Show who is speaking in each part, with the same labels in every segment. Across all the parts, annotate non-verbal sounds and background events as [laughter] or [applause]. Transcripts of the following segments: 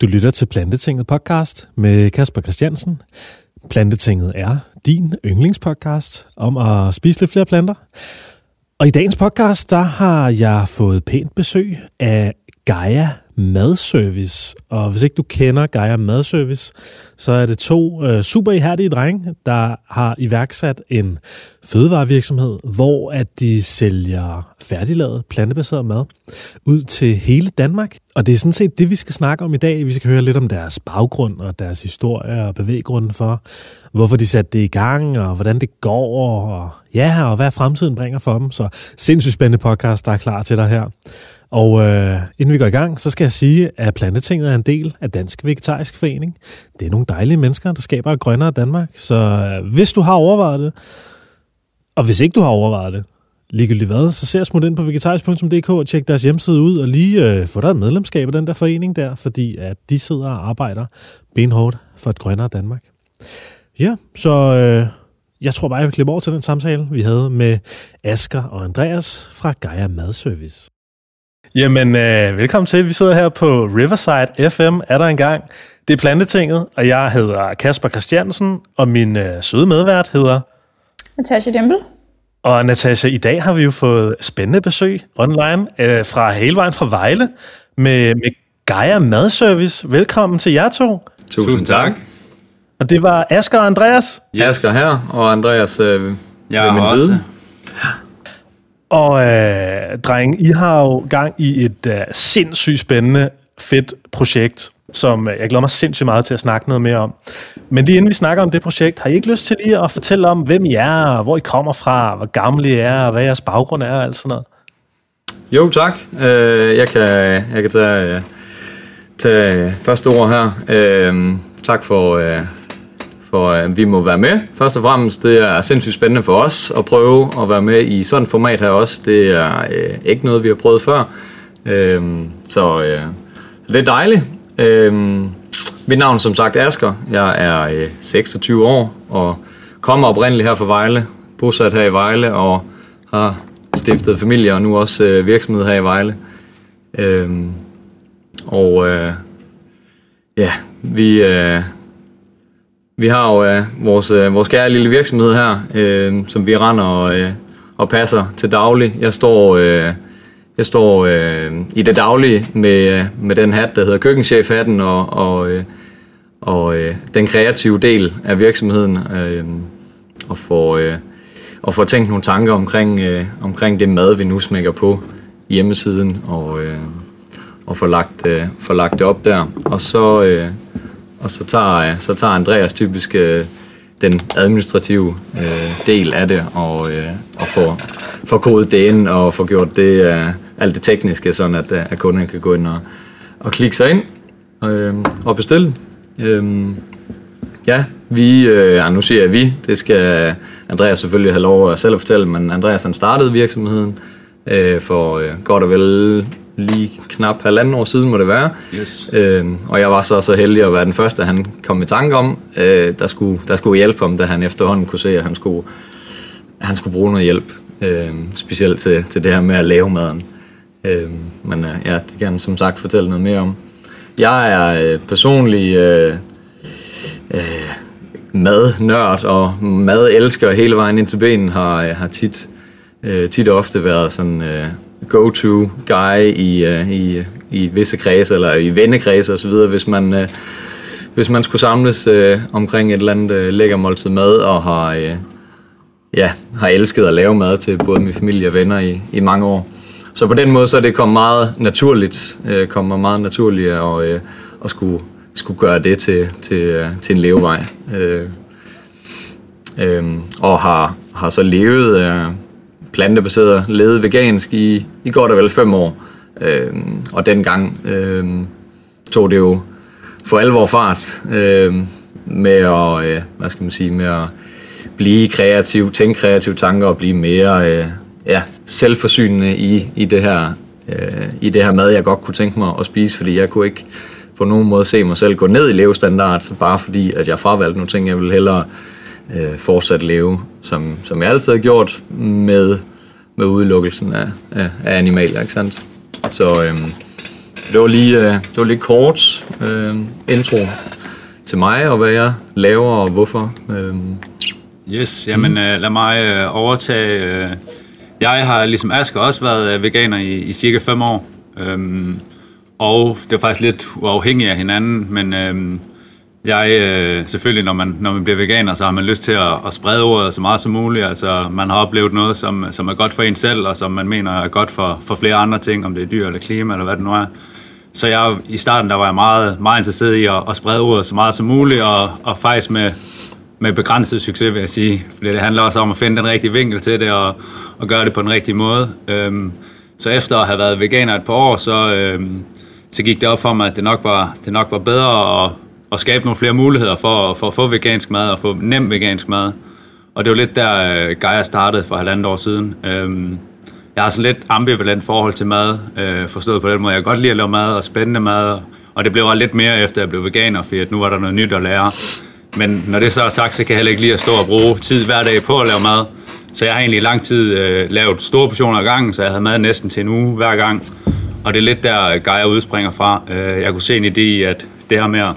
Speaker 1: Du lytter til Plantetinget podcast med Kasper Christiansen. Plantetinget er din yndlingspodcast om at spise lidt flere planter. Og i dagens podcast, der har jeg fået pænt besøg af Gaia Madservice. Og hvis ikke du kender Gaia Madservice, så er det to øh, super ihærdige drenge, der har iværksat en fødevarevirksomhed, hvor at de sælger færdiglavet plantebaseret mad ud til hele Danmark. Og det er sådan set det, vi skal snakke om i dag. Vi skal høre lidt om deres baggrund og deres historie og bevæggrunden for, hvorfor de satte det i gang, og hvordan det går, og ja, og hvad fremtiden bringer for dem. Så sindssygt spændende podcast, der er klar til dig her. Og øh, inden vi går i gang, så skal jeg sige, at Plantetinget er en del af Dansk Vegetarisk Forening. Det er nogle dejlige mennesker, der skaber et grønnere Danmark. Så øh, hvis du har overvejet det, og hvis ikke du har overvejet det, ligegyldigt hvad, så se smut ind på vegetarisk.dk og tjek deres hjemmeside ud, og lige øh, få dig et medlemskab af den der forening der, fordi at de sidder og arbejder benhårdt for et grønnere Danmark. Ja, så øh, jeg tror bare, jeg vil klippe over til den samtale, vi havde med Asker og Andreas fra Gaia Madservice. Jamen, øh, velkommen til. Vi sidder her på Riverside FM, er der engang. Det er Plantetinget, og jeg hedder Kasper Christiansen, og min øh, søde medvært hedder...
Speaker 2: Natasha Dempel.
Speaker 1: Og Natasha, i dag har vi jo fået spændende besøg online øh, fra hele vejen fra Vejle med, med Gaia Madservice. Velkommen til jer to.
Speaker 3: Tusind tak.
Speaker 1: Og det var Asger og Andreas.
Speaker 3: Yes. Asger her, og Andreas øh,
Speaker 4: jeg
Speaker 3: ved min
Speaker 4: også.
Speaker 3: side.
Speaker 1: Og øh, dreng, I har jo gang i et øh, sindssygt spændende, fedt projekt, som øh, jeg glæder mig sindssygt meget til at snakke noget mere om. Men lige inden vi snakker om det projekt, har I ikke lyst til lige at fortælle om, hvem I er, hvor I kommer fra, hvor gamle I er, og hvad jeres baggrund er og alt sådan noget?
Speaker 3: Jo, tak. Øh, jeg, kan, jeg kan tage, øh, tage første ord her. Øh, tak for, øh, for at vi må være med. Først og fremmest, det er sindssygt spændende for os at prøve at være med i sådan et format her også. Det er øh, ikke noget, vi har prøvet før. Øh, så, øh, så det er dejligt. Øh, mit navn er som sagt Asker. Jeg er øh, 26 år og kommer oprindeligt her fra Vejle. Bosat her i Vejle og har stiftet familie og nu også øh, virksomhed her i Vejle. Øh, og øh, ja, vi... Øh, vi har jo øh, vores, øh, vores kære lille virksomhed her, øh, som vi render og, øh, og passer til daglig. Jeg står, øh, jeg står øh, i det daglige med, øh, med den hat, der hedder køkkenchef-hatten, og, og, øh, og øh, den kreative del af virksomheden, øh, og får, øh, og får tænkt nogle tanker omkring, øh, omkring det mad, vi nu smækker på hjemmesiden, og, øh, og får lagt, øh, får lagt det op der. Og så... Øh, og så tager, øh, så tager Andreas typisk øh, den administrative øh, del af det, og, øh, og får, får kodet det ind, og får gjort det, øh, alt det tekniske, sådan at, øh, at kunden kan gå ind og, og klikke sig ind øh, og bestille. Øh, ja, vi, øh, nu siger jeg vi, det skal Andreas selvfølgelig have lov at selv at fortælle, men Andreas han startede virksomheden øh, for øh, godt og vel lige knap halvanden år siden må det være.
Speaker 4: Yes.
Speaker 3: Øhm, og jeg var så så heldig at være den første, han kom i tanke om, øh, der, skulle, der skulle hjælpe ham, da han efterhånden kunne se, at han skulle, at han skulle bruge noget hjælp. Øh, specielt til, til det her med at lave maden. Øh, men øh, ja, det kan han som sagt fortælle noget mere om. Jeg er øh, personlig øh, øh, madnørd og madelsker hele vejen ind til benen, har, har tit, øh, tit og ofte været sådan... Øh, go-to guy i, uh, i, i visse kredse, eller i vennekredse osv., hvis man, uh, hvis man skulle samles øh, omkring et eller andet øh, lækker måltid mad, og har, øh, ja, har elsket at lave mad til både min familie og venner i, i mange år. Så på den måde så er det kommet meget naturligt, øh, kommer meget naturligt at, øh, at skulle, skulle gøre det til, til, øh, til en levevej. Øh, øh, og har, har så levet... øh, plantebaseret, levet vegansk i, i godt og vel fem år. Øh, og dengang øh, tog det jo for alvor fart øh, med at, øh, hvad skal man sige, med at blive kreativ, tænke kreative tanker og blive mere øh, ja, selvforsynende i, i, det her, øh, i det her mad, jeg godt kunne tænke mig at spise, fordi jeg kunne ikke på nogen måde se mig selv gå ned i levestandard, bare fordi at jeg fravalgte nogle ting, jeg ville hellere øh, fortsat leve, som, som jeg altid har gjort med, med udelukkelsen af, af, af animalier, ikke sandt? Så, øhm, det var lige, øh, det var lige kort øh, intro til mig, og hvad jeg laver, og hvorfor. Øh.
Speaker 2: Yes, jamen mm. øh, lad mig øh, overtage. Øh, jeg har ligesom Asger også været øh, veganer i, i cirka 5 år. Øhm, og det er faktisk lidt uafhængigt af hinanden, men øhm, jeg, øh, selvfølgelig, når man, når man bliver veganer, så har man lyst til at, at sprede ordet så meget som muligt. Altså, man har oplevet noget, som, som er godt for en selv, og som man mener er godt for, for flere andre ting, om det er dyr eller klima, eller hvad det nu er. Så jeg, i starten der var jeg meget, meget interesseret i at, at sprede ordet så meget som muligt, og, og faktisk med, med begrænset succes, vil jeg sige. Fordi det handler også om at finde den rigtige vinkel til det, og, og gøre det på den rigtige måde. Øhm, så efter at have været veganer et par år, så, øhm, så gik det op for mig, at det nok var, det nok var bedre at, at skabe nogle flere muligheder for, for at få vegansk mad og få nem vegansk mad. Og det var lidt der, øh, Gaia startede for halvandet år siden. Øhm, jeg har sådan lidt ambivalent forhold til mad, øh, forstået på den måde. Jeg kan godt lide at lave mad og spændende mad, og det blev også lidt mere efter jeg blev veganer, fordi at nu var der noget nyt at lære. Men når det så er sagt, så kan jeg heller ikke lide at stå og bruge tid hver dag på at lave mad. Så jeg har egentlig i lang tid øh, lavet store portioner af gangen, så jeg havde mad næsten til en uge hver gang. Og det er lidt der, Gaia udspringer fra. Øh, jeg kunne se en idé i, at det her med at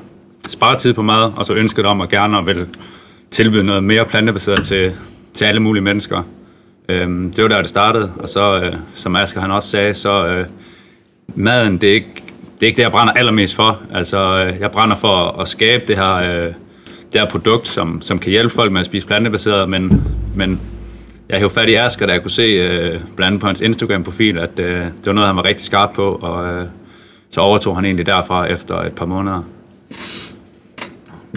Speaker 2: spare tid på mad, og så ønsket om at gerne at vil tilbyde noget mere plantebaseret til, til alle mulige mennesker. Øhm, det var der, det startede. Og så, øh, som Asger han også sagde, så øh, maden, det er ikke det er ikke det, jeg brænder allermest for. Altså, øh, jeg brænder for at skabe det her, øh, det her produkt, som, som kan hjælpe folk med at spise plantebaseret, men, men jeg hævde fat i Asger, da jeg kunne se, øh, blandt andet på hans Instagram-profil, at øh, det var noget, han var rigtig skarp på, og øh, så overtog han egentlig derfra efter et par måneder.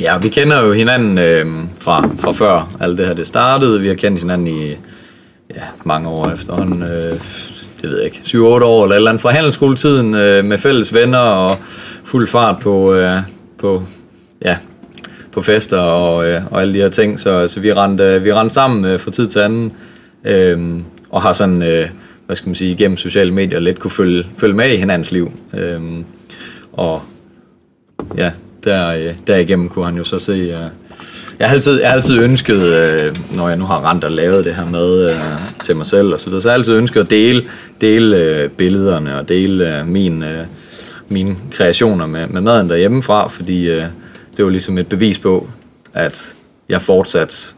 Speaker 3: Ja, vi kender jo hinanden øh, fra, fra før alt det her det startede. Vi har kendt hinanden i ja, mange år efterhånden. Øh, det ved jeg ikke, 7-8 år eller et eller andet fra handelsskoletiden øh, med fælles venner og fuld fart på, øh, på ja, på fester og, øh, og alle de her ting, så, så vi, rendte, øh, vi rendte sammen øh, fra tid til anden, øh, og har sådan, øh, hvad skal man sige, gennem sociale medier lidt kunne følge, følge med i hinandens liv. Øh, og ja, der, øh, derigennem kunne han jo så se, øh, jeg har altid, jeg har altid ønsket, øh, når jeg nu har rent og lavet det her med øh, til mig selv og så videre, så har jeg altid ønsket at dele, dele øh, billederne og dele øh, min, øh, mine kreationer med, med maden derhjemmefra, fordi øh, det var ligesom et bevis på, at jeg fortsat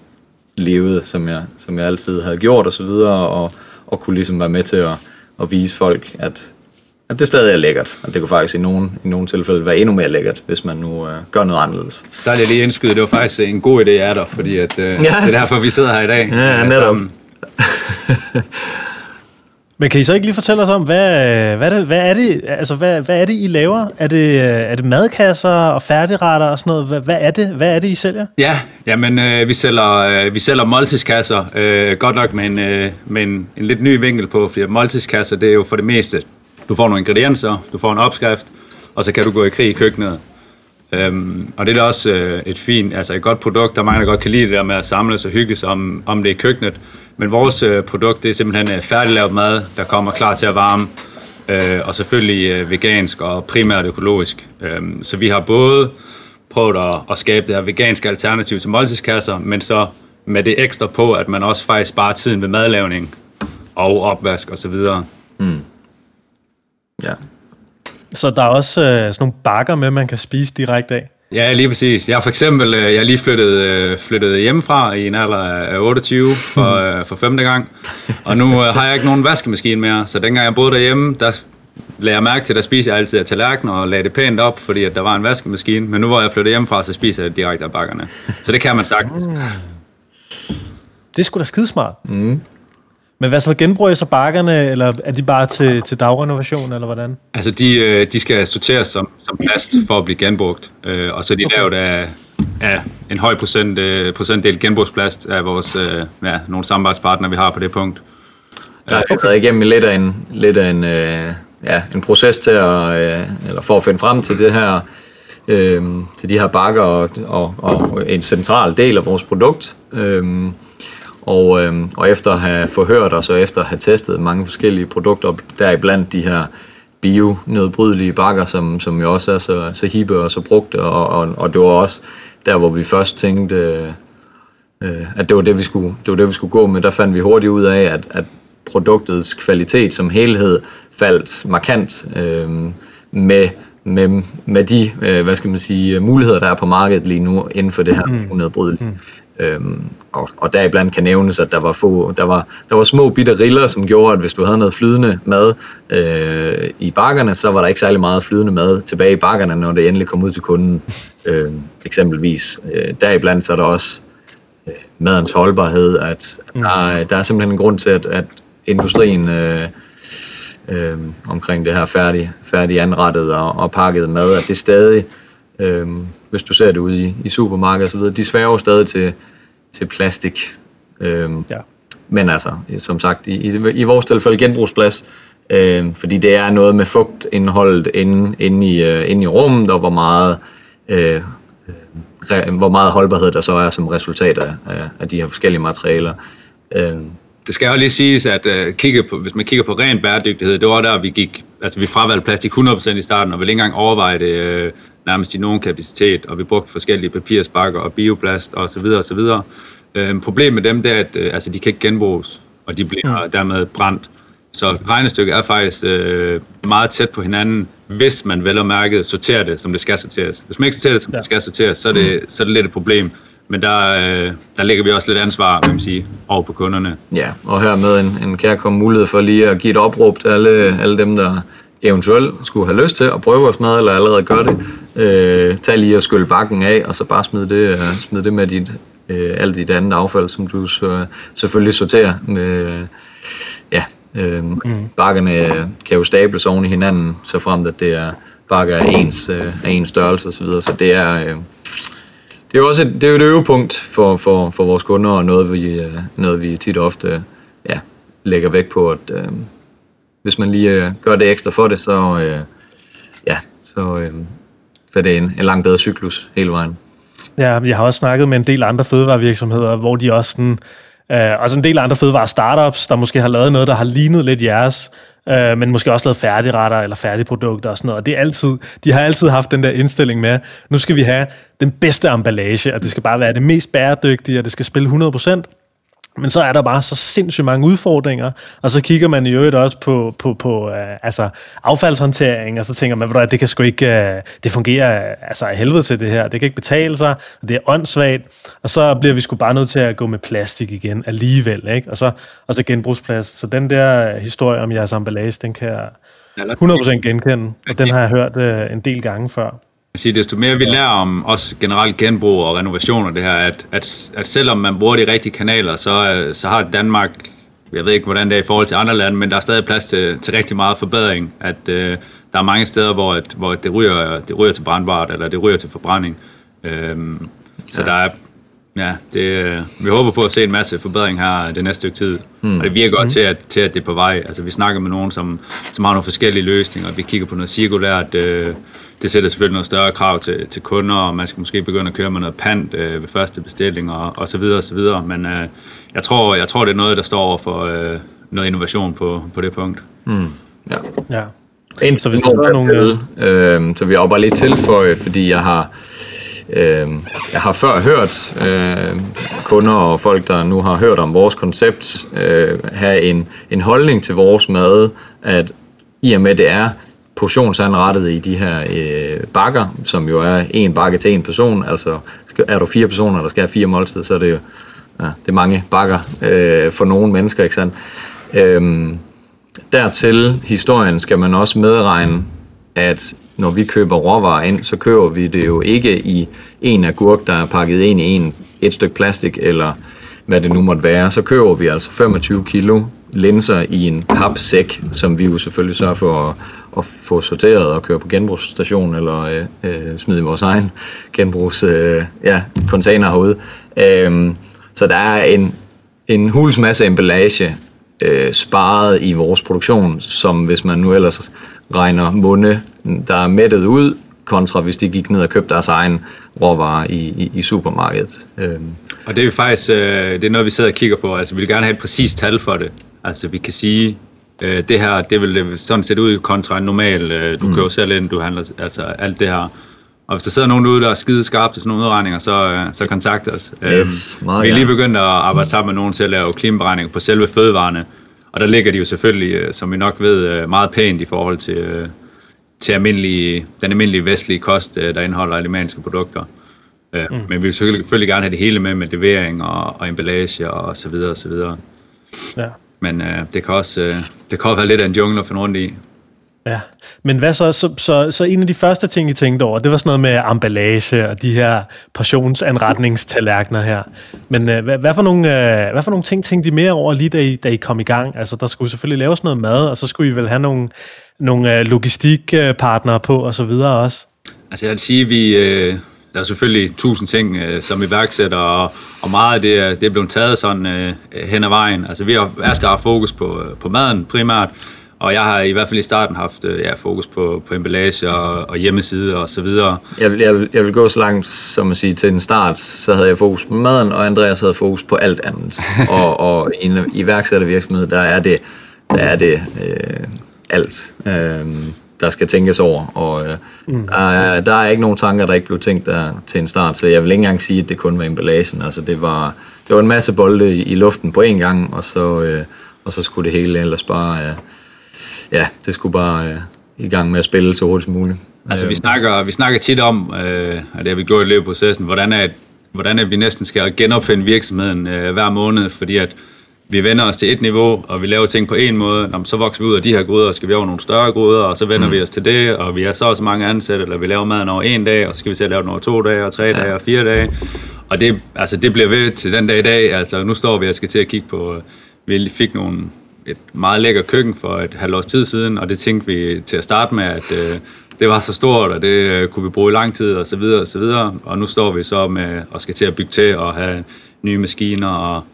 Speaker 3: levede, som jeg, som jeg altid havde gjort og så videre, og, og kunne ligesom være med til at, at vise folk, at, at det stadig er lækkert. Og det kunne faktisk i nogle, i nogle tilfælde være endnu mere lækkert, hvis man nu øh, gør noget anderledes.
Speaker 2: Der er lige indskyde, det var faktisk en god idé af dig, fordi at, øh, ja. det er derfor, vi sidder her i dag.
Speaker 3: Ja, netop. [laughs]
Speaker 1: Men kan I så ikke lige fortælle os om, hvad, hvad, det, hvad, er, det, altså, hvad, hvad er det, I laver? Er det, er det madkasser og færdigretter og sådan noget? Hvad, hvad, er, det, hvad er det, I sælger?
Speaker 2: Ja, jamen, øh, vi sælger, øh, vi sælger måltidskasser, øh, godt nok med, en, øh, med en, en lidt ny vinkel på, fordi måltidskasser, det er jo for det meste, du får nogle ingredienser, du får en opskrift, og så kan du gå i krig i køkkenet. Øhm, og det er også øh, et fint, altså et godt produkt, der mange der godt kan lide det der med at samles og hygge sig om, om det i køkkenet. Men vores øh, produkt, det er simpelthen øh, færdiglavet mad, der kommer klar til at varme, øh, og selvfølgelig øh, vegansk og primært økologisk. Øhm, så vi har både prøvet at, at skabe det her veganske alternativ til måltidskasser, men så med det ekstra på, at man også faktisk sparer tiden ved madlavning og opvask osv. Mm.
Speaker 3: Ja.
Speaker 1: Så der er også øh, sådan nogle bakker med, man kan spise direkte af?
Speaker 2: Ja, lige præcis. Jeg har for eksempel øh, jeg er lige flyttet, øh, flyttet hjemmefra i en alder af 28 for, [laughs] øh, for femte gang. Og nu har jeg ikke nogen vaskemaskine mere, så dengang jeg boede derhjemme, der lagde jeg mærke til, der spiser jeg altid af tallerkener og lagde det pænt op, fordi at der var en vaskemaskine. Men nu hvor jeg flyttet hjemmefra, så spiser jeg direkte af bakkerne. Så det kan man sagtens. Mm.
Speaker 1: Det er sgu da skidesmart. Mm. Men hvad så genbruger I så bakkerne, eller er de bare til, til dagrenovation, eller hvordan?
Speaker 2: Altså, de, øh, de skal sorteres som, som plast for at blive genbrugt, øh, og så er de okay. lavet af, af en høj procent, øh, procentdel genbrugsplast af vores, ja, nogle samarbejdspartnere, vi har på det punkt.
Speaker 3: Der er været igennem lidt af en, lidt af en, ja, en proces til at, eller for at finde frem til det her, øh, til de her bakker og, og, og en central del af vores produkt. Øh, og, øh, og efter at have forhørt os, og efter at have testet mange forskellige produkter, deriblandt de her bio-nedbrydelige bakker, som, som jo også er så, så hippe og så brugte, og, og, og det var også der, hvor vi først tænkte, øh, at det var det, vi skulle, det var det, vi skulle gå med. Der fandt vi hurtigt ud af, at, at produktets kvalitet som helhed faldt markant. Øh, med, med, med de, øh, hvad skal man sige, muligheder, der er på markedet lige nu inden for det her mm. unedbrydelige. Mm. Øhm, og, og deriblandt kan nævnes, at der var, få, der, var, der var små bitte riller, som gjorde, at hvis du havde noget flydende mad øh, i bakkerne, så var der ikke særlig meget flydende mad tilbage i bakkerne, når det endelig kom ud til kunden. Øh, eksempelvis. Øh, deriblandt så er der også øh, madens holdbarhed, at mm. der, der er simpelthen en grund til, at, at industrien øh, øh, omkring det her færdig, færdig anrettet og, og pakket mad, at det stadig øh, hvis du ser det ude i, i supermarkedet osv., de sværger stadig til, til plastik. Øhm, ja. Men altså, som sagt, i, i, i vores tilfælde genbrugsplads, øh, fordi det er noget med fugtindholdet inde, inde, i, uh, inde i rummet, og hvor meget, øh, re, hvor meget holdbarhed der så er som resultat af, af, de her forskellige materialer.
Speaker 2: Øh, det skal jo lige siges, at uh, kigge på, hvis man kigger på ren bæredygtighed, det var der, vi gik, altså vi fravalgte plastik 100% i starten, og ville ikke engang overveje det uh, nærmest i nogen kapacitet, og vi brugte forskellige papirspakker og bioplast og så videre og så videre. Øh, problemet med dem det er, at øh, altså, de kan ikke genbruges, og de bliver mm. dermed brændt. Så regnestykket er faktisk øh, meget tæt på hinanden, hvis man vel og mærket sorterer det, som det skal sorteres. Hvis man ikke sorterer det, som ja. det skal sorteres, så er det, mm. så er det lidt et problem. Men der, øh, der lægger vi også lidt ansvar, kan man sige, over på kunderne.
Speaker 3: Ja, og her med en, en kærkommende mulighed for lige at give et opråb til alle, alle dem, der eventuelt skulle have lyst til at prøve vores mad, eller allerede gør det, øh, tag lige og skylle bakken af, og så bare smid det, uh, smid det med dit, øh, alt dit andet affald, som du så, selvfølgelig sorterer med, ja, øh, mm. bakkerne kan jo stables oven i hinanden, så frem at det er bakker af ens, øh, af ens størrelse osv., så, så det er... Øh, det er jo også et, det er jo et øvepunkt for, for, for vores kunder, og noget vi, øh, noget vi tit og ofte ja, lægger vægt på, at øh, hvis man lige øh, gør det ekstra for det, så, øh, ja, så, øh, så er det en, en langt bedre cyklus hele vejen.
Speaker 1: Ja, jeg har også snakket med en del andre fødevarevirksomheder, hvor de også sådan, øh, også en del andre fødevare startups, der måske har lavet noget, der har lignet lidt jeres, øh, men måske også lavet færdigretter eller færdigprodukter og sådan noget. Og det er altid, de har altid haft den der indstilling med, nu skal vi have den bedste emballage, og det skal bare være det mest bæredygtige, og det skal spille 100%. Men så er der bare så sindssygt mange udfordringer, og så kigger man i øvrigt også på, på, på uh, altså affaldshåndtering, og så tænker man, at det kan sgu ikke, uh, det fungerer altså af helvede til det her, det kan ikke betale sig, og det er åndssvagt, og så bliver vi sgu bare nødt til at gå med plastik igen alligevel, ikke? Og så, og så genbrugsplast. Så den der historie om jeres emballage, den kan jeg 100% genkende, og den har jeg hørt uh, en del gange før
Speaker 2: sige, desto mere vi lærer om også generelt genbrug og renovation og det her, at, at, at selvom man bruger de rigtige kanaler, så, så har Danmark, jeg ved ikke hvordan det er i forhold til andre lande, men der er stadig plads til, til rigtig meget forbedring. At øh, der er mange steder, hvor, at, hvor det, ryger, det ryger til brandbart, eller det ryger til forbrænding. Øhm, så ja. der er, ja, det, vi håber på at se en masse forbedring her det næste stykke tid. Mm. Og det virker godt mm. til, at, til, at det er på vej. Altså, vi snakker med nogen, som, som har nogle forskellige løsninger. Vi kigger på noget cirkulært øh, det sætter selvfølgelig noget større krav til, til kunder, og man skal måske begynde at køre med noget pant øh, ved første bestilling og, og så videre og så videre. Men øh, jeg, tror, jeg tror, det er noget, der står over for øh, noget innovation på, på det punkt. Mm.
Speaker 3: Ja. ja. En, så hvis der er nogle... Øh, så vil jeg bare lige tilføje, fordi jeg har, øh, jeg har før hørt øh, kunder og folk, der nu har hørt om vores koncept, øh, have en, en holdning til vores mad, at i og med det er portionsanrettet i de her øh, bakker, som jo er en bakke til en person. Altså er du fire personer, der skal have fire måltider, så er det jo ja, det er mange bakker øh, for nogle mennesker, ikke sandt? Øhm, dertil historien skal man også medregne, at når vi køber råvarer ind, så køber vi det jo ikke i en agurk, der er pakket ind i en, et stykke plastik, eller hvad det nu måtte være. Så køber vi altså 25 kilo linser i en papsæk, som vi jo selvfølgelig sørger for at, at få sorteret og køre på genbrugsstation eller øh, øh, smide i vores egen genbrugs øh, ja, container herude. Øh, så der er en, en huls masse emballage øh, sparet i vores produktion, som hvis man nu ellers regner munde, der er mættet ud, kontra hvis de gik ned og købte deres egen råvarer i, i, i supermarkedet. Øhm.
Speaker 2: Og det er faktisk øh, det er noget, vi sidder og kigger på. Altså, vi vil gerne have et præcist tal for det. Altså vi kan sige, øh, det her, det vil sådan set ud kontra en normal, øh, du mm. kører selv ind, du handler, altså alt det her. Og hvis der sidder nogen derude, der er skide skarpe til sådan nogle udregninger, så, øh, så kontakt os. Yes, øhm, vi er lige begyndt at arbejde sammen med nogen til at lave klimaberegninger på selve fødevarene. Og der ligger de jo selvfølgelig, øh, som vi nok ved, øh, meget pænt i forhold til, øh, til almindelige, den almindelige vestlige kost, øh, der indeholder animalske produkter. Øh, mm. Men vi vil selvfølgelig, selvfølgelig gerne have det hele med, med levering og, og emballage og så videre og så videre. Ja. Men øh, det, kan også, øh, det kan også være lidt af en jungle at finde rundt i.
Speaker 1: Ja, men hvad så, så, så, så en af de første ting, I tænkte over, det var sådan noget med emballage og de her portionsanretningstallerkener her. Men øh, hvad, hvad, for nogle, øh, hvad for nogle ting tænkte I mere over lige da I, da I kom i gang? Altså, der skulle selvfølgelig laves noget mad, og så skulle I vel have nogle, nogle øh, logistikpartnere på og så videre også.
Speaker 2: Altså, jeg vil sige, vi... Øh der er selvfølgelig tusind ting øh, som iværksætter, og, og meget af det, det er blevet taget sådan øh, hen ad vejen. Altså vi har, Asger har fokus på, på maden primært, og jeg har i hvert fald i starten haft øh, ja, fokus på, på emballage og, og hjemmeside og så videre.
Speaker 3: Jeg vil, jeg, vil, jeg vil gå så langt som at sige, til en start, så havde jeg fokus på maden, og Andreas havde fokus på alt andet. [laughs] og, og i en iværksættervirksomhed, der er det, der er det øh, alt. Øh, der skal tænkes over, og øh, mm. der, er, der er ikke nogen tanker, der ikke blev tænkt der til en start, så jeg vil ikke engang sige, at det kun var emballagen. Altså, det var, det var en masse bolde i, i luften på én gang, og så, øh, og så skulle det hele ellers bare, øh, ja, det skulle bare øh, i gang med at spille så hurtigt som muligt.
Speaker 2: Altså, vi snakker, vi snakker tit om, øh, at det har vi gjort i løbet af processen, hvordan er, hvordan er vi næsten skal genopfinde virksomheden øh, hver måned, fordi at vi vender os til et niveau, og vi laver ting på en måde, Nå, så vokser vi ud af de her gryder, og skal vi over nogle større gryder, og så vender mm. vi os til det, og vi er så også mange ansatte, eller vi laver maden over en dag, og så skal vi til at lave den over to dage, og tre ja. dage, og fire dage. Og det, altså, det bliver ved til den dag i dag. Altså, nu står vi og skal til at kigge på, vi fik nogle, et meget lækker køkken for et halvt års tid siden, og det tænkte vi til at starte med, at øh, det var så stort, og det øh, kunne vi bruge i lang tid, og så videre, og så videre. Og nu står vi så med, og skal til at bygge til, og have nye maskiner, og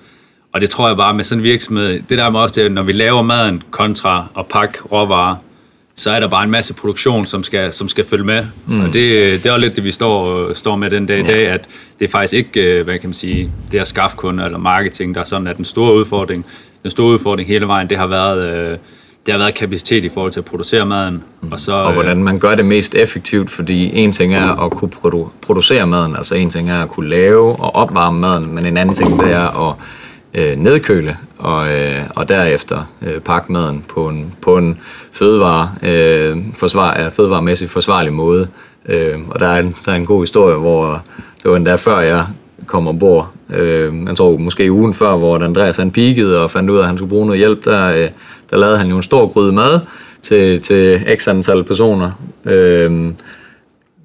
Speaker 2: og det tror jeg bare med sådan en virksomhed, det der med også det, når vi laver maden kontra og pakke råvarer, så er der bare en masse produktion, som skal, som skal følge med. Mm. Og det, det er også lidt det, vi står, står med den dag i dag, at det er faktisk ikke, øh, hvad kan man sige, det at skaffe kunder eller marketing, der er sådan, at den store udfordring, den store udfordring hele vejen, det har været, øh, det har været kapacitet i forhold til at producere maden.
Speaker 3: Mm. Og, så, og hvordan man gør det mest effektivt, fordi en ting er at kunne produ- producere maden, altså en ting er at kunne lave og opvarme maden, men en anden ting det er at øh, nedkøle og, øh, og derefter øh, pakke maden på en, på en fødevare, øh, forsvar, ja, fødevaremæssigt forsvarlig måde. Øh, og der er, en, der er en god historie, hvor det var endda før jeg kom ombord, øh, jeg tror måske ugen før, hvor Andreas han peakede og fandt ud af, at han skulle bruge noget hjælp, der, øh, der lavede han jo en stor gryde mad til, til x antal personer. Øh,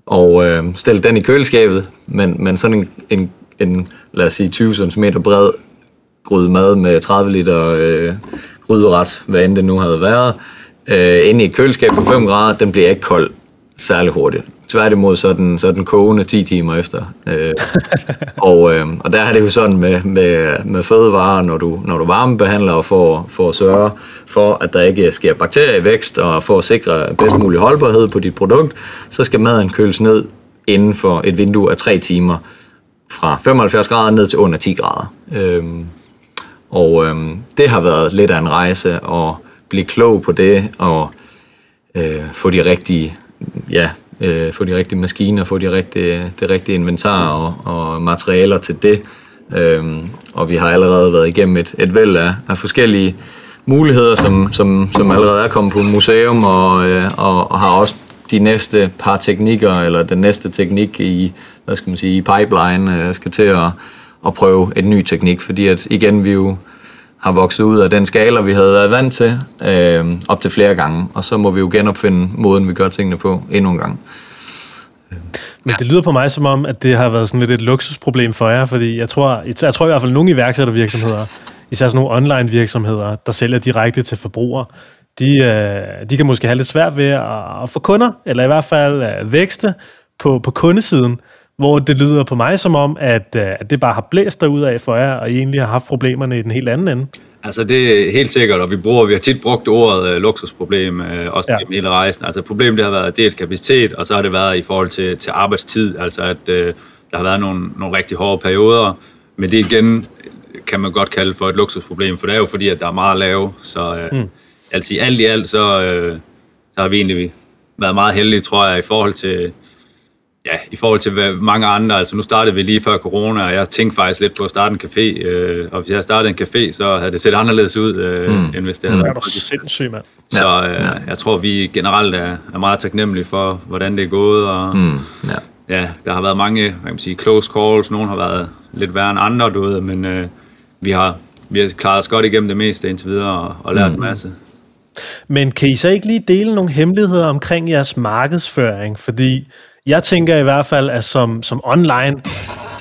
Speaker 3: og øh, stille den i køleskabet, men, men sådan en, en, en lad os sige 20 cm bred gryde mad med 30 liter øh, gryderet, hvad end det nu havde været, øh, inde i et køleskab på 5 grader, den bliver ikke kold særlig hurtigt. Tværtimod, så er den, så er den kogende 10 timer efter. Øh, [laughs] og, øh, og der er det jo sådan med, med, med fødevarer, når du, når du varmebehandler og får, får sørge for, at der ikke sker bakterievækst, og for at sikre bedst mulig holdbarhed på dit produkt, så skal maden køles ned inden for et vindue af 3 timer fra 75 grader ned til under 10 grader. Øh, og øhm, det har været lidt af en rejse at blive klog på det og øh, få de rigtige, ja, øh, få de rigtige maskiner, få de rigtige, det rigtige inventar og, og materialer til det. Øhm, og vi har allerede været igennem et, et væld af, af forskellige muligheder, som, som, som allerede er kommet på museum, og, øh, og, og har også de næste par teknikker, eller den næste teknik i, hvad skal man sige, i pipeline, øh, skal til at, at prøve en ny teknik, fordi at igen, vi jo har vokset ud af den skala, vi havde været vant til, øh, op til flere gange, og så må vi jo genopfinde måden, vi gør tingene på endnu en gang.
Speaker 1: Men det lyder på mig som om, at det har været sådan lidt et luksusproblem for jer, fordi jeg tror, jeg tror i hvert fald, at nogle iværksættervirksomheder, især sådan nogle online virksomheder, der sælger direkte til forbrugere, de, øh, de kan måske have lidt svært ved at, at få kunder, eller i hvert fald øh, vækste på, på kundesiden hvor det lyder på mig som om, at, øh, at det bare har blæst derud af for jer, og I egentlig har haft problemerne i den helt anden ende.
Speaker 2: Altså det er helt sikkert, og vi bruger, vi har tit brugt ordet øh, luksusproblem, øh, også ja. gennem hele rejsen. Altså problemet det har været dels kapacitet, og så har det været i forhold til, til arbejdstid, altså at øh, der har været nogle, nogle rigtig hårde perioder, men det igen kan man godt kalde for et luksusproblem, for det er jo fordi, at der er meget lave, så øh, mm. altså alt i alt, så, øh, så har vi egentlig været meget heldige, tror jeg, i forhold til, ja, i forhold til hvad mange andre, altså nu startede vi lige før corona, og jeg tænkte faktisk lidt på at starte en café, øh, og hvis jeg startede en café, så havde det set anderledes ud, øh, mm. end hvis det havde
Speaker 1: Det
Speaker 2: været
Speaker 1: er du sindssygt, mand.
Speaker 2: Så øh, ja. jeg tror, vi generelt er, er meget taknemmelige for, hvordan det er gået, og
Speaker 3: Mm, ja.
Speaker 2: ja, der har været mange, hvad kan man sige, close calls, nogle har været lidt værre end andre, du ved, men øh, vi har vi har klaret os godt igennem det meste indtil videre, og, og lært mm. en masse.
Speaker 1: Men kan I så ikke lige dele nogle hemmeligheder omkring jeres markedsføring? Fordi jeg tænker i hvert fald, at som, som online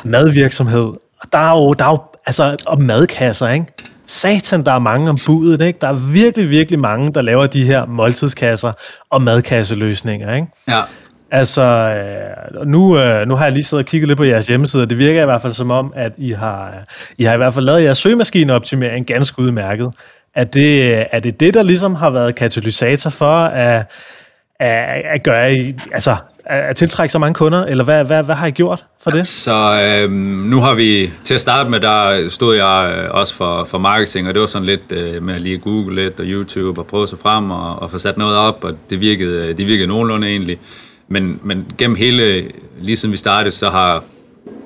Speaker 1: madvirksomhed, der er jo, der er jo altså, og madkasser, ikke? Satan, der er mange om budet, ikke? Der er virkelig, virkelig mange, der laver de her måltidskasser og madkasseløsninger, ikke?
Speaker 2: Ja.
Speaker 1: Altså, øh, nu, øh, nu har jeg lige siddet og kigget lidt på jeres hjemmeside, og det virker i hvert fald som om, at I har, I har i hvert fald lavet jeres søgemaskineoptimering ganske udmærket. Er det, er det det, der ligesom har været katalysator for at, at, at gøre, altså, at tiltrække så mange kunder, eller hvad, hvad, hvad har I gjort for det?
Speaker 2: Så øh, nu har vi, til at starte med, der stod jeg øh, også for, for marketing, og det var sådan lidt øh, med at lige google lidt og YouTube og prøve sig frem og, og få sat noget op, og det virkede, øh, det virkede nogenlunde egentlig. Men, men gennem hele, lige siden vi startede, så har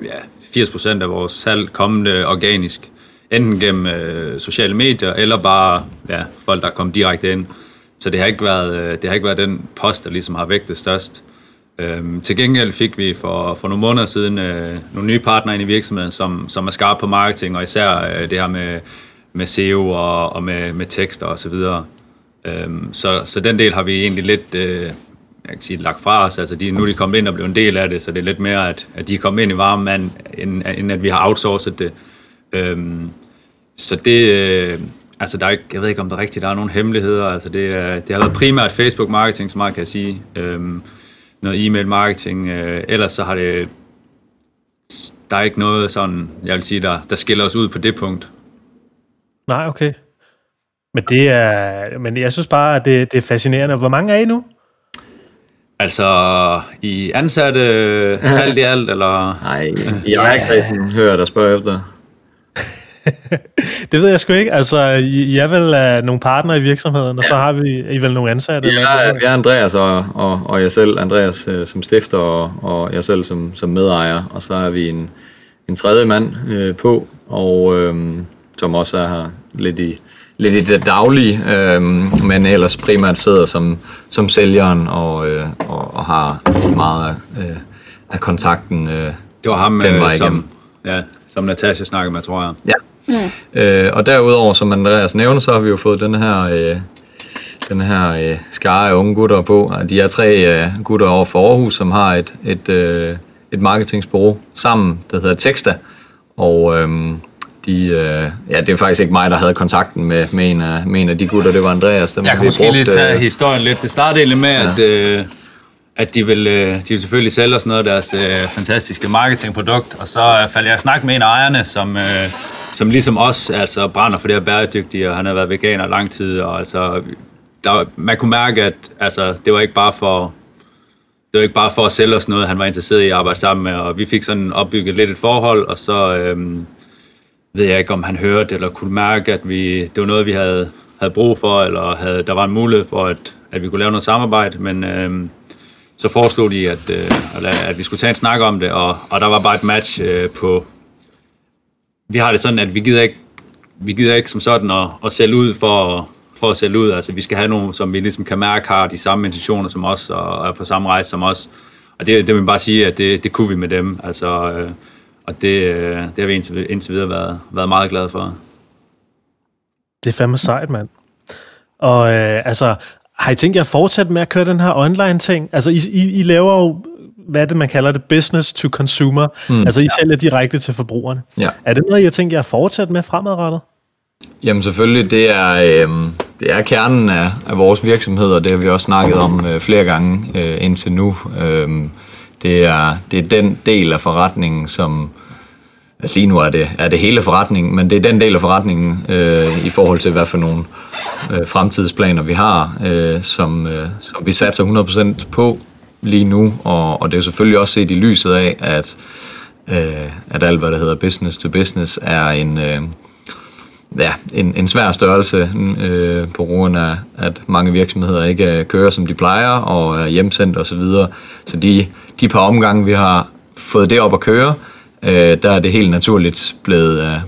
Speaker 2: ja, 80% af vores salg kommet øh, organisk. Enten gennem øh, sociale medier, eller bare ja, folk, der er kommet direkte ind. Så det har ikke været, øh, det har ikke været den post, der ligesom har vægtet størst. Øhm, til gengæld fik vi for, for nogle måneder siden øh, nogle nye partnere ind i virksomheden, som, som er skarpe på marketing, og især øh, det her med, med SEO og, og med, med tekster osv. Så, videre. øhm, så, så den del har vi egentlig lidt øh, jeg kan sige, lagt fra os. Altså de, nu er de kommet ind og blevet en del af det, så det er lidt mere, at, at de er kommet ind i varmen, end, end, at vi har outsourcet det. Øhm, så det, øh, altså der er ikke, jeg ved ikke om der rigtigt, der er nogen hemmeligheder. Altså det, er, det har været primært Facebook marketing, så meget kan jeg sige. Øhm, noget e-mail marketing. Øh, ellers så har det, der er ikke noget sådan, jeg vil sige, der, der skiller os ud på det punkt.
Speaker 1: Nej, okay. Men det er, men jeg synes bare, at det, det er fascinerende. Hvor mange er I nu?
Speaker 2: Altså i ansatte [laughs] alt i alt, eller...
Speaker 3: Nej, jeg har ikke hørt dig spørge efter. [laughs]
Speaker 1: Det ved jeg sgu ikke. Altså, I, I er vel uh, nogle partnere i virksomheden, og så har vi I vel nogle ansatte? eller
Speaker 3: Ja,
Speaker 1: hvad?
Speaker 3: jeg er Andreas og, og, og jeg selv, Andreas øh, som stifter og, og jeg selv som, som medejer, og så er vi en, en tredje mand øh, på, og øh, som også er her lidt i, lidt i det daglige, øh, men ellers primært sidder som, som sælgeren og, øh, og, og har meget af, øh, af kontakten. Øh,
Speaker 2: Det var ham,
Speaker 3: Den
Speaker 2: øh, som, ja, som Natasha snakkede med, tror jeg.
Speaker 3: Ja. Mm. Øh, og derudover, som Andreas nævner, så har vi jo fået den her, øh, den her øh, skare af unge gutter på. Og De er tre øh, gutter over for Aarhus, som har et, et, øh, et marketingsbureau sammen, der hedder Texta. Og øh, de, øh, ja, det er faktisk ikke mig, der havde kontakten med, med, en, af, med en af de gutter, det var Andreas. Dem
Speaker 2: Jeg kan måske
Speaker 3: brugt,
Speaker 2: lige tage
Speaker 3: øh,
Speaker 2: historien lidt. Det startede egentlig med, ja. at, øh, at de, vil, øh, de vil selvfølgelig sælge os noget af deres øh, fantastiske marketingprodukt, og så øh, faldt jeg i snak med en af ejerne, som, øh, som ligesom os altså, brænder for det her bæredygtige, og han har været veganer lang tid, og altså, der, man kunne mærke, at altså, det var ikke bare for det var ikke bare for at sælge os noget, han var interesseret i at arbejde sammen med, og vi fik sådan opbygget lidt et forhold, og så øhm, ved jeg ikke, om han hørte eller kunne mærke, at vi, det var noget, vi havde, havde brug for, eller havde, der var en mulighed for, at, at vi kunne lave noget samarbejde, men øhm, så foreslog de, at, øh, at at vi skulle tage en snak om det, og, og der var bare et match øh, på... Vi har det sådan, at vi gider ikke, vi gider ikke som sådan at, at sælge ud for, for at sælge ud. Altså, vi skal have nogen, som vi ligesom kan mærke har de samme intentioner som os, og er på samme rejse som os. Og det, det vil jeg bare sige, at det, det kunne vi med dem. Altså, øh, og det, øh, det har vi indtil, indtil videre været, været meget glade for.
Speaker 1: Det er fandme sejt, mand. Og øh, altså, har I tænkt jer at fortsætte med at køre den her online-ting? Altså, I, I, I laver jo, hvad er det, man kalder det, business to consumer. Mm. Altså, I sælger direkte til forbrugerne.
Speaker 3: Ja.
Speaker 1: Er det noget, I har tænkt jer at fortsætte med fremadrettet?
Speaker 3: Jamen selvfølgelig, det er, øh, det er kernen af, af vores virksomhed, og det har vi også snakket om øh, flere gange øh, indtil nu. Øh, det, er, det er den del af forretningen, som altså lige nu er det, er det hele forretningen, men det er den del af forretningen øh, i forhold til, hvad for nogle øh, fremtidsplaner vi har, øh, som, øh, som vi satser 100% på lige nu, og, og det er selvfølgelig også set i lyset af, at, øh, at alt, hvad der hedder business to business, er en... Øh, ja, en, en svær størrelse øh, på grund af, at mange virksomheder ikke øh, kører, som de plejer, og er hjemsendt osv. Så, videre. så de, de par omgange, vi har fået det op at køre, øh, der er det helt naturligt blevet, øh,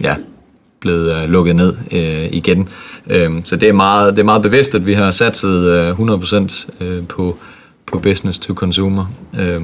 Speaker 3: ja, blevet øh, lukket ned øh, igen. Øh, så det er, meget, det er meget bevidst, at vi har satset øh, 100% øh, på, på business to consumer. Øh,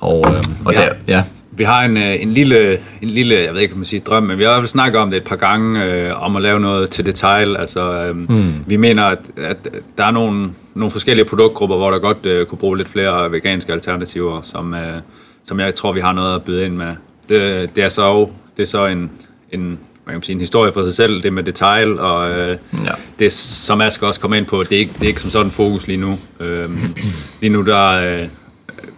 Speaker 3: og, øh, og
Speaker 2: ja.
Speaker 3: der, ja.
Speaker 2: Vi har en, øh, en, lille, en lille, jeg ved ikke, om man siger drøm, men vi har i hvert fald snakket om det et par gange, øh, om at lave noget til detail. Altså, øh, mm. Vi mener, at, at der er nogle, nogle forskellige produktgrupper, hvor der godt øh, kunne bruge lidt flere veganske alternativer, som, øh, som jeg tror, vi har noget at byde ind med. Det, det er så, det er så en, en, man kan sige, en historie for sig selv, det med detail, og øh, ja. det, som jeg skal også komme ind på, det er ikke, det er ikke som sådan fokus lige nu. Øh, [clears throat] lige nu, der, øh,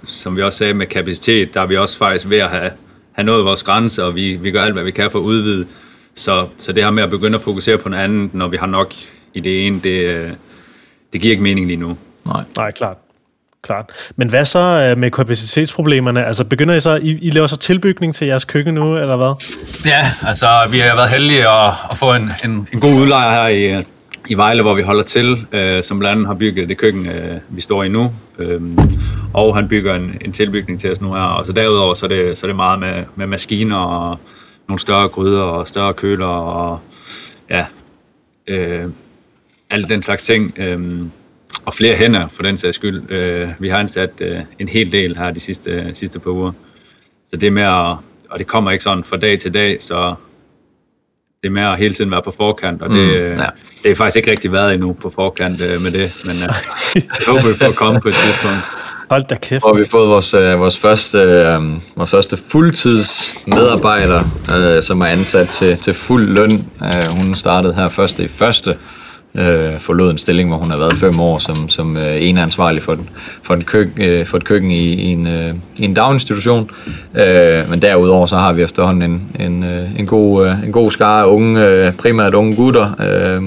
Speaker 2: som vi også sagde med kapacitet, der er vi også faktisk ved at have, have nået vores grænse, og vi, vi gør alt, hvad vi kan for at udvide. Så, så det her med at begynde at fokusere på noget andet, når vi har nok i det ene, det, øh, det giver ikke mening lige nu.
Speaker 1: Nej, Nej klart. Klart. Men hvad så øh, med kapacitetsproblemerne? Altså begynder I så, I, I laver så tilbygning til jeres køkken nu, eller hvad?
Speaker 2: Ja, altså vi har været heldige at, at få en, en, en god udlejer her i, i Vejle, hvor vi holder til, øh, som blandt andet har bygget det køkken, øh, vi står i nu. Øh, og han bygger en, en tilbygning til os nu her. Og så derudover, så er det, så er det meget med, med maskiner og nogle større gryder og større køler og ja, øh, alt den slags ting. Øh, og flere hænder, for den sags skyld. Øh, vi har ansat øh, en hel del her de sidste, sidste par uger. Så det med at, og det kommer ikke sådan fra dag til dag, så det er med at hele tiden være på forkant, og det, mm, ja. det er faktisk ikke rigtig været endnu på forkant øh, med det, men øh, jeg håber, vi får komme på et tidspunkt.
Speaker 1: Hold da kæft.
Speaker 3: Og vi har fået vores, øh, vores, første, øh, vores første fuldtids medarbejder, øh, som er ansat til, til fuld løn. Øh, hun startede her første i første øh, forlod en stilling, hvor hun har været fem år som, som øh, en ansvarlig for, den, for, den køk, øh, for et køkken i, i, en, øh, i en daginstitution. Øh, men derudover så har vi efterhånden en, en, øh, en, god, øh, en god skare unge, øh, primært unge gutter, øh,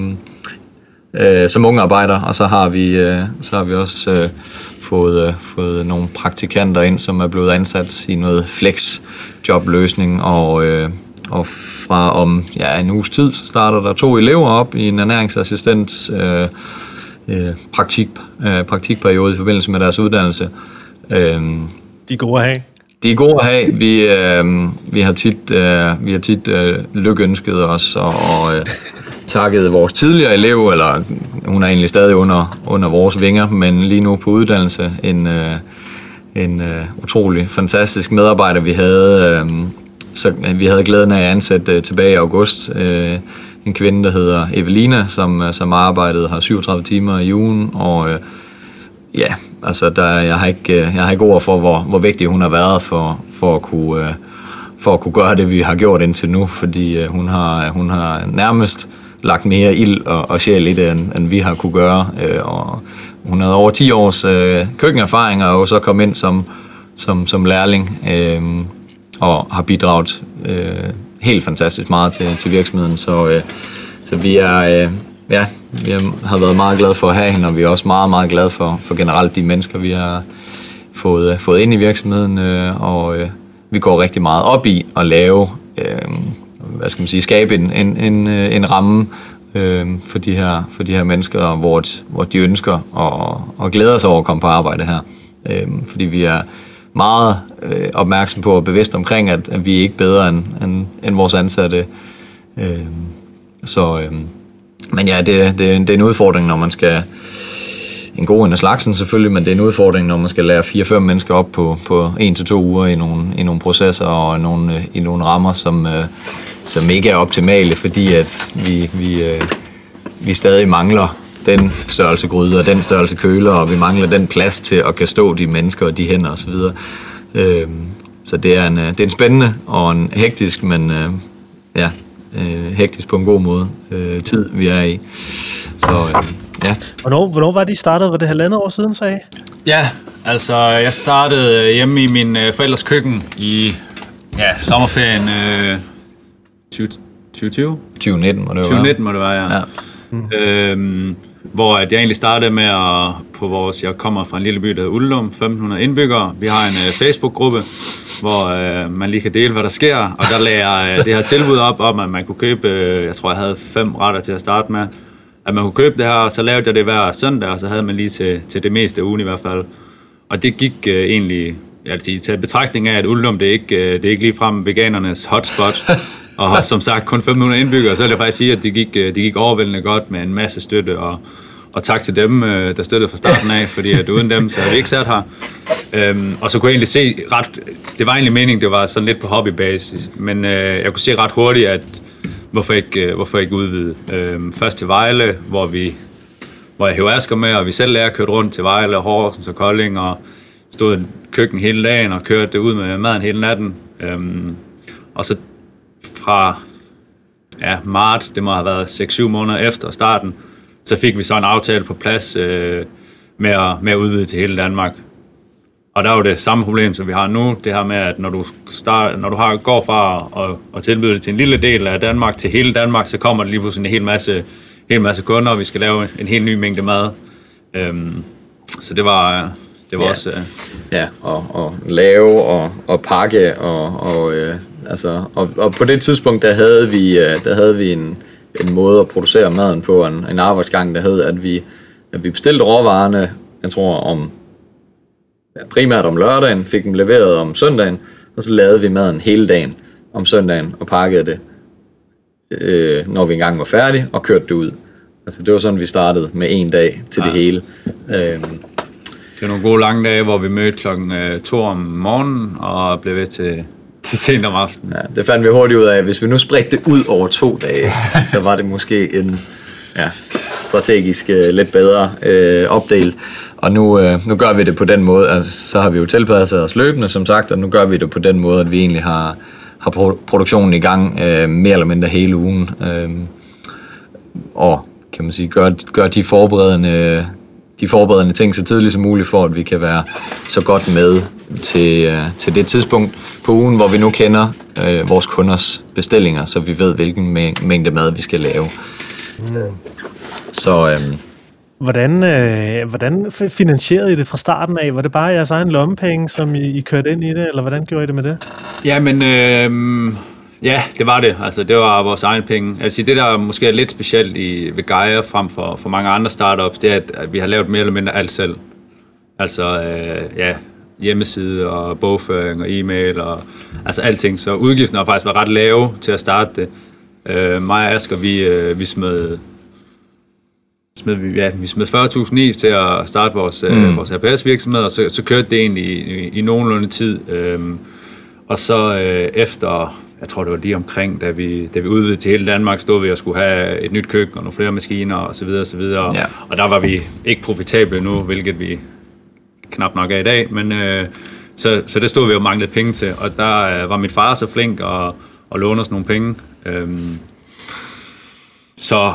Speaker 3: øh, som unge arbejder, og så har vi, øh, så har vi også øh, fået, øh, fået nogle praktikanter ind, som er blevet ansat i noget flex jobløsning, og øh, og fra om ja, en uges tid, så starter der to elever op i en ernæringsassistent øh, øh, praktik, øh, praktikperiode i forbindelse med deres uddannelse.
Speaker 1: Øh, de er gode at have.
Speaker 3: De er gode at have. Vi, øh, vi har tit, øh, vi har tit øh, lykønsket os og, og øh, takket vores tidligere elev, eller hun er egentlig stadig under, under vores vinger, men lige nu på uddannelse, en, øh, en øh, utrolig fantastisk medarbejder, vi havde. Øh, så øh, vi havde glæden af at ansætte øh, tilbage i august øh, en kvinde, der hedder Evelina, som, som arbejdede her 37 timer i ugen, og øh, ja, altså der, jeg, har ikke, jeg har ikke ord for, hvor, hvor vigtig hun har været for, for, at kunne, øh, for at kunne gøre det, vi har gjort indtil nu, fordi hun, har, hun har nærmest lagt mere ild og, og sjæl i det, end, end vi har kunne gøre, og hun havde over 10 års øh, køkkenerfaring, og så kom ind som, som, som lærling, øh, og har bidraget øh, helt fantastisk meget til, til virksomheden. Så, øh, så vi er... Øh, ja, vi har været meget glade for at have hende, og vi er også meget, meget glade for, for generelt de mennesker, vi har fået, øh, fået ind i virksomheden, øh, og øh, vi går rigtig meget op i at lave, øh, hvad skal man sige, skabe en, en, en, øh, en ramme øh, for, de her, for de her mennesker, hvor, hvor de ønsker og, og glæder sig over at komme på arbejde her. Øh, fordi vi er, meget øh, opmærksom på og bevidst omkring, at, at vi er ikke bedre end, end, end vores ansatte. Øh, så, øh, men ja, det, det, det er en udfordring, når man skal en god en af slagsen selvfølgelig, men det er en udfordring, når man skal lære fire-fem mennesker op på, på en til to uger i nogle, i nogle processer og nogle, øh, i nogle rammer, som, øh, som ikke er optimale, fordi at vi, vi, øh, vi stadig mangler den størrelse gryde og den størrelse køler, og vi mangler den plads til at kan stå de mennesker og de hænder osv. Øh, så det er, en, øh, det er en spændende og en hektisk, men øh, ja, øh, hektisk på en god måde øh, tid, vi er i. Så øh, ja.
Speaker 1: Hvornår, hvornår var det, I startede? Var det halvandet år siden, sagde
Speaker 2: Ja, altså jeg startede hjemme i min øh, forældres køkken i ja, sommerferien øh, 2020.
Speaker 3: 2019 må det
Speaker 2: være. 2019 må det være, ja. ja. Mm. Øhm, hvor at jeg egentlig startede med at, på vores, jeg kommer fra en lille by, der hedder Ullum, 1500 indbyggere. Vi har en uh, Facebook-gruppe, hvor uh, man lige kan dele, hvad der sker, og der lagde jeg uh, øh, det her tilbud op om, at man kunne købe, uh, jeg tror, jeg havde fem retter til at starte med, at man kunne købe det her, og så lavede jeg det hver søndag, og så havde man lige til, til det meste af ugen i hvert fald. Og det gik uh, egentlig, jeg vil sige, til betragtning af, at Ullum, det er ikke, uh, det er ikke ligefrem veganernes hotspot, [laughs] og som sagt kun 500 indbyggere, så vil jeg faktisk sige, at det gik, øh, det gik overvældende godt med en masse støtte, og, og tak til dem, øh, der støttede fra starten af, fordi at uden dem, så havde vi ikke sat her. Øhm, og så kunne jeg egentlig se ret, det var egentlig meningen, det var sådan lidt på hobbybasis, men øh, jeg kunne se ret hurtigt, at hvorfor ikke, øh, hvorfor ikke udvide. Øhm, først til Vejle, hvor vi hvor jeg hævde asker med, og vi selv lærer kørt rundt til Vejle, Horsens og Kolding, og stod i køkken hele dagen og kørte det ud med maden hele natten. Øhm, og så fra ja, marts, det må have været 6-7 måneder efter starten, så fik vi så en aftale på plads øh, med, at, med at udvide til hele Danmark. Og der er jo det samme problem, som vi har nu, det her med, at når du, start, når du har, går fra at, at tilbyde det til en lille del af Danmark til hele Danmark, så kommer der lige pludselig en hel masse, hel masse kunder, og vi skal lave en helt ny mængde mad. Øhm, så det var, det var
Speaker 3: Ja.
Speaker 2: også... Øh,
Speaker 3: Ja, og, og lave og, og pakke og, og, øh, altså, og, og på det tidspunkt der havde vi, øh, der havde vi en, en måde at producere maden på, en, en arbejdsgang, der hed, at vi, at vi bestilte råvarerne, jeg tror om ja, primært om lørdagen, fik dem leveret om søndagen, og så lavede vi maden hele dagen om søndagen og pakkede det, øh, når vi engang var færdige, og kørte det ud. Altså det var sådan, vi startede med en dag til ja. det hele. Øh,
Speaker 2: det var nogle gode lange dage, hvor vi mødte klokken øh, to om morgenen og blev ved til, [laughs] til sent om aftenen.
Speaker 3: Ja, det fandt vi hurtigt ud af, hvis vi nu spredte det ud over to dage, [laughs] så var det måske en ja, strategisk øh, lidt bedre øh, opdelt. Og nu, øh, nu gør vi det på den måde, altså så har vi jo tilpasset os løbende, som sagt, og nu gør vi det på den måde, at vi egentlig har, har pro- produktionen i gang øh, mere eller mindre hele ugen. Øh, og kan man sige, gør, gør de forberedende de forberedende ting så tidligt som muligt, for at vi kan være så godt med til, øh, til det tidspunkt på ugen, hvor vi nu kender øh, vores kunders bestillinger, så vi ved, hvilken mæ- mængde mad vi skal lave. Så øh,
Speaker 1: Hvordan, øh, hvordan finansierede I det fra starten af? Var det bare jeres egen lommepenge, som I, I kørte ind i det, eller hvordan gjorde I det med det?
Speaker 2: Ja, men øh, ja, det var det. Altså, det var vores egen penge. Altså, det der måske er lidt specielt i, ved Gaia frem for, for mange andre startups, det er, at, vi har lavet mere eller mindre alt selv. Altså, øh, ja, hjemmeside og bogføring og e-mail og altså alting. Så udgiften har faktisk været ret lave til at starte det. Øh, mig og Asger, vi, øh, vi smed smed vi, ja, vi smed 40.000 i til at starte vores, mm. øh, vores RPS-virksomhed, og så, så kørte det egentlig i, i, i nogenlunde tid. Øhm, og så øh, efter, jeg tror det var lige omkring, da vi, da vi udvidede til hele Danmark, stod vi og skulle have et nyt køkken og nogle flere maskiner og så videre og så videre.
Speaker 3: Ja.
Speaker 2: Og der var vi ikke profitable nu, hvilket vi knap nok er i dag, men øh, så, så det stod vi jo manglede penge til, og der øh, var min far så flink at, at låne os nogle penge. Øhm, så,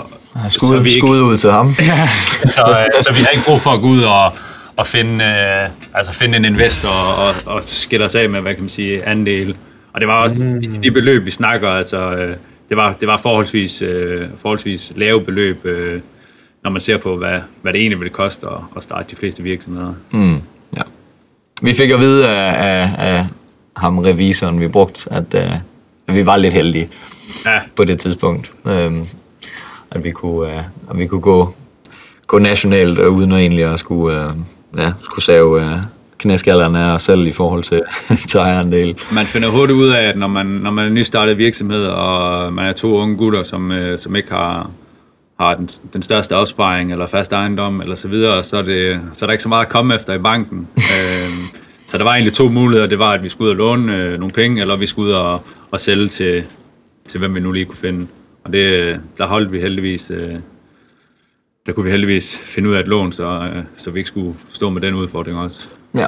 Speaker 3: skud,
Speaker 2: vi ikke-
Speaker 3: skud ud til ham. [laughs]
Speaker 2: så, øh, så vi har ikke brug for at gå ud og, og finde, øh, altså finde en investor og, og skille os af med, hvad kan man sige, andel. Og det var også de, de beløb, vi snakker, altså øh, det var, det var forholdsvis, øh, forholdsvis lave beløb, øh, når man ser på, hvad, hvad det egentlig ville koste at, at starte de fleste virksomheder.
Speaker 3: Mm, ja. Vi fik at vide af, af, af ham, revisoren, vi brugte, at, øh, at vi var lidt heldige
Speaker 2: Ja,
Speaker 3: på det tidspunkt. Øhm, at vi kunne, øh, at vi kunne gå, gå nationalt, øh, uden at egentlig at skulle, øh, ja, skulle save øh, knæskallerne os selv i forhold til, [laughs] til ejerandel.
Speaker 2: man finder hurtigt ud af, at når man, når man er nystartet virksomhed, og man er to unge gutter, som, øh, som ikke har, har den, den største opsparing, eller fast ejendom, eller så videre, så er, det, så er der ikke så meget at komme efter i banken. [laughs] øhm, så der var egentlig to muligheder. Det var, at vi skulle ud og låne øh, nogle penge, eller vi skulle ud og, og sælge til, til, hvem vi nu lige kunne finde. Og det, der holdt vi heldigvis... Øh, der kunne vi heldigvis finde ud af et lån, så, øh, så vi ikke skulle stå med den udfordring også.
Speaker 3: Ja.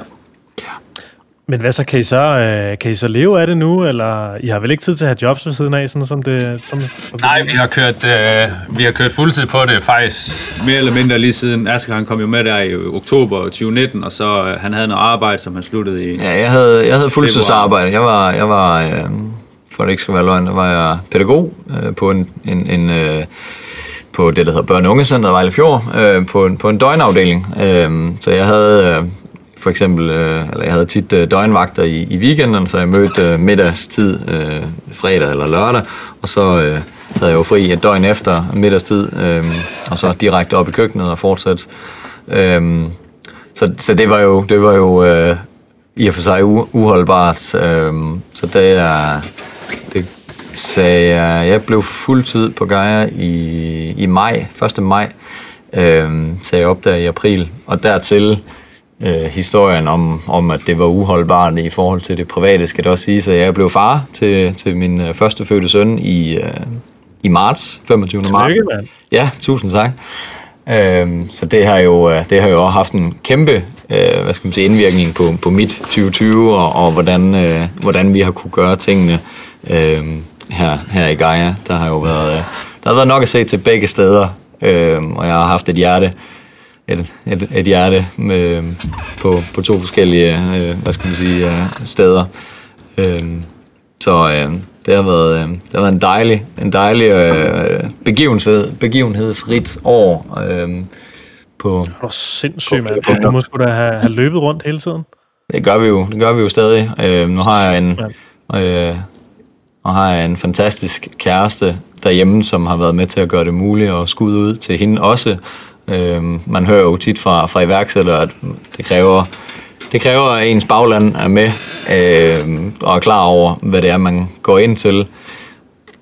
Speaker 1: Men hvad så, kan I så, øh, kan I så leve af det nu, eller I har vel ikke tid til at have jobs ved siden af, sådan som det... Som, som
Speaker 2: Nej, vi har kørt, øh, vi har kørt fuldtid på det faktisk mere eller mindre lige siden Asger han kom jo med der i oktober 2019, og så øh, han havde noget arbejde, som han sluttede i.
Speaker 3: Ja, jeg havde, jeg havde fuldtidsarbejde. Jeg var, jeg var øh, for det ikke skal være løgn, der var jeg pædagog øh, på en, en, en, øh, på det, der hedder Børne- og Ungecenter Vejle Fjord, øh, på, en, på en døgnafdeling. Øh, så jeg havde øh, for eksempel, øh, eller jeg havde tit øh, døgnvagter i, i weekenden, så jeg mødte øh, middagstid øh, fredag eller lørdag, og så øh, havde jeg jo fri et døgn efter middagstid, øh, og så direkte op i køkkenet og fortsat. Øh, så, så det var jo, det var jo øh, i og for sig u- uholdbart. Øh, så det er... det sagde jeg, jeg blev fuldtid på Gaia i, i maj, 1. maj, øh, sagde jeg op der i april, og dertil øh, historien om, om, at det var uholdbart i forhold til det private, skal det også sige, så jeg blev far til, til min øh, første fødte søn i, øh, i marts, 25. marts.
Speaker 1: Lykke, mand.
Speaker 3: Ja, tusind tak. Øhm, så det har jo øh, det har jo også haft en kæmpe øh, hvad skal man sige, indvirkning på, på mit 2020 og, og hvordan, øh, hvordan vi har kunne gøre tingene øh, her, her i Gaia. Der har jo været, øh, der har været nok at se til begge steder, øh, og jeg har haft et hjerte et, et, et hjerte med, på, på to forskellige øh, hvad skal man sige, øh, steder. Øh, så øh, det har været, øh, det har været en dejlig, en dejlig øh, begivenhed, begivenhedsrigt år øh, på,
Speaker 1: Hvor sindssygt, mand. Du må sgu da have, have løbet rundt hele tiden.
Speaker 3: det gør vi jo, det gør vi jo stadig. Øh, nu har jeg en, øh, og har en fantastisk kæreste derhjemme, som har været med til at gøre det muligt at skud ud til hende også. Øh, man hører jo tit fra, fra iværksættere, at det kræver, det kræver, at ens bagland er med øh, og er klar over, hvad det er, man går ind til.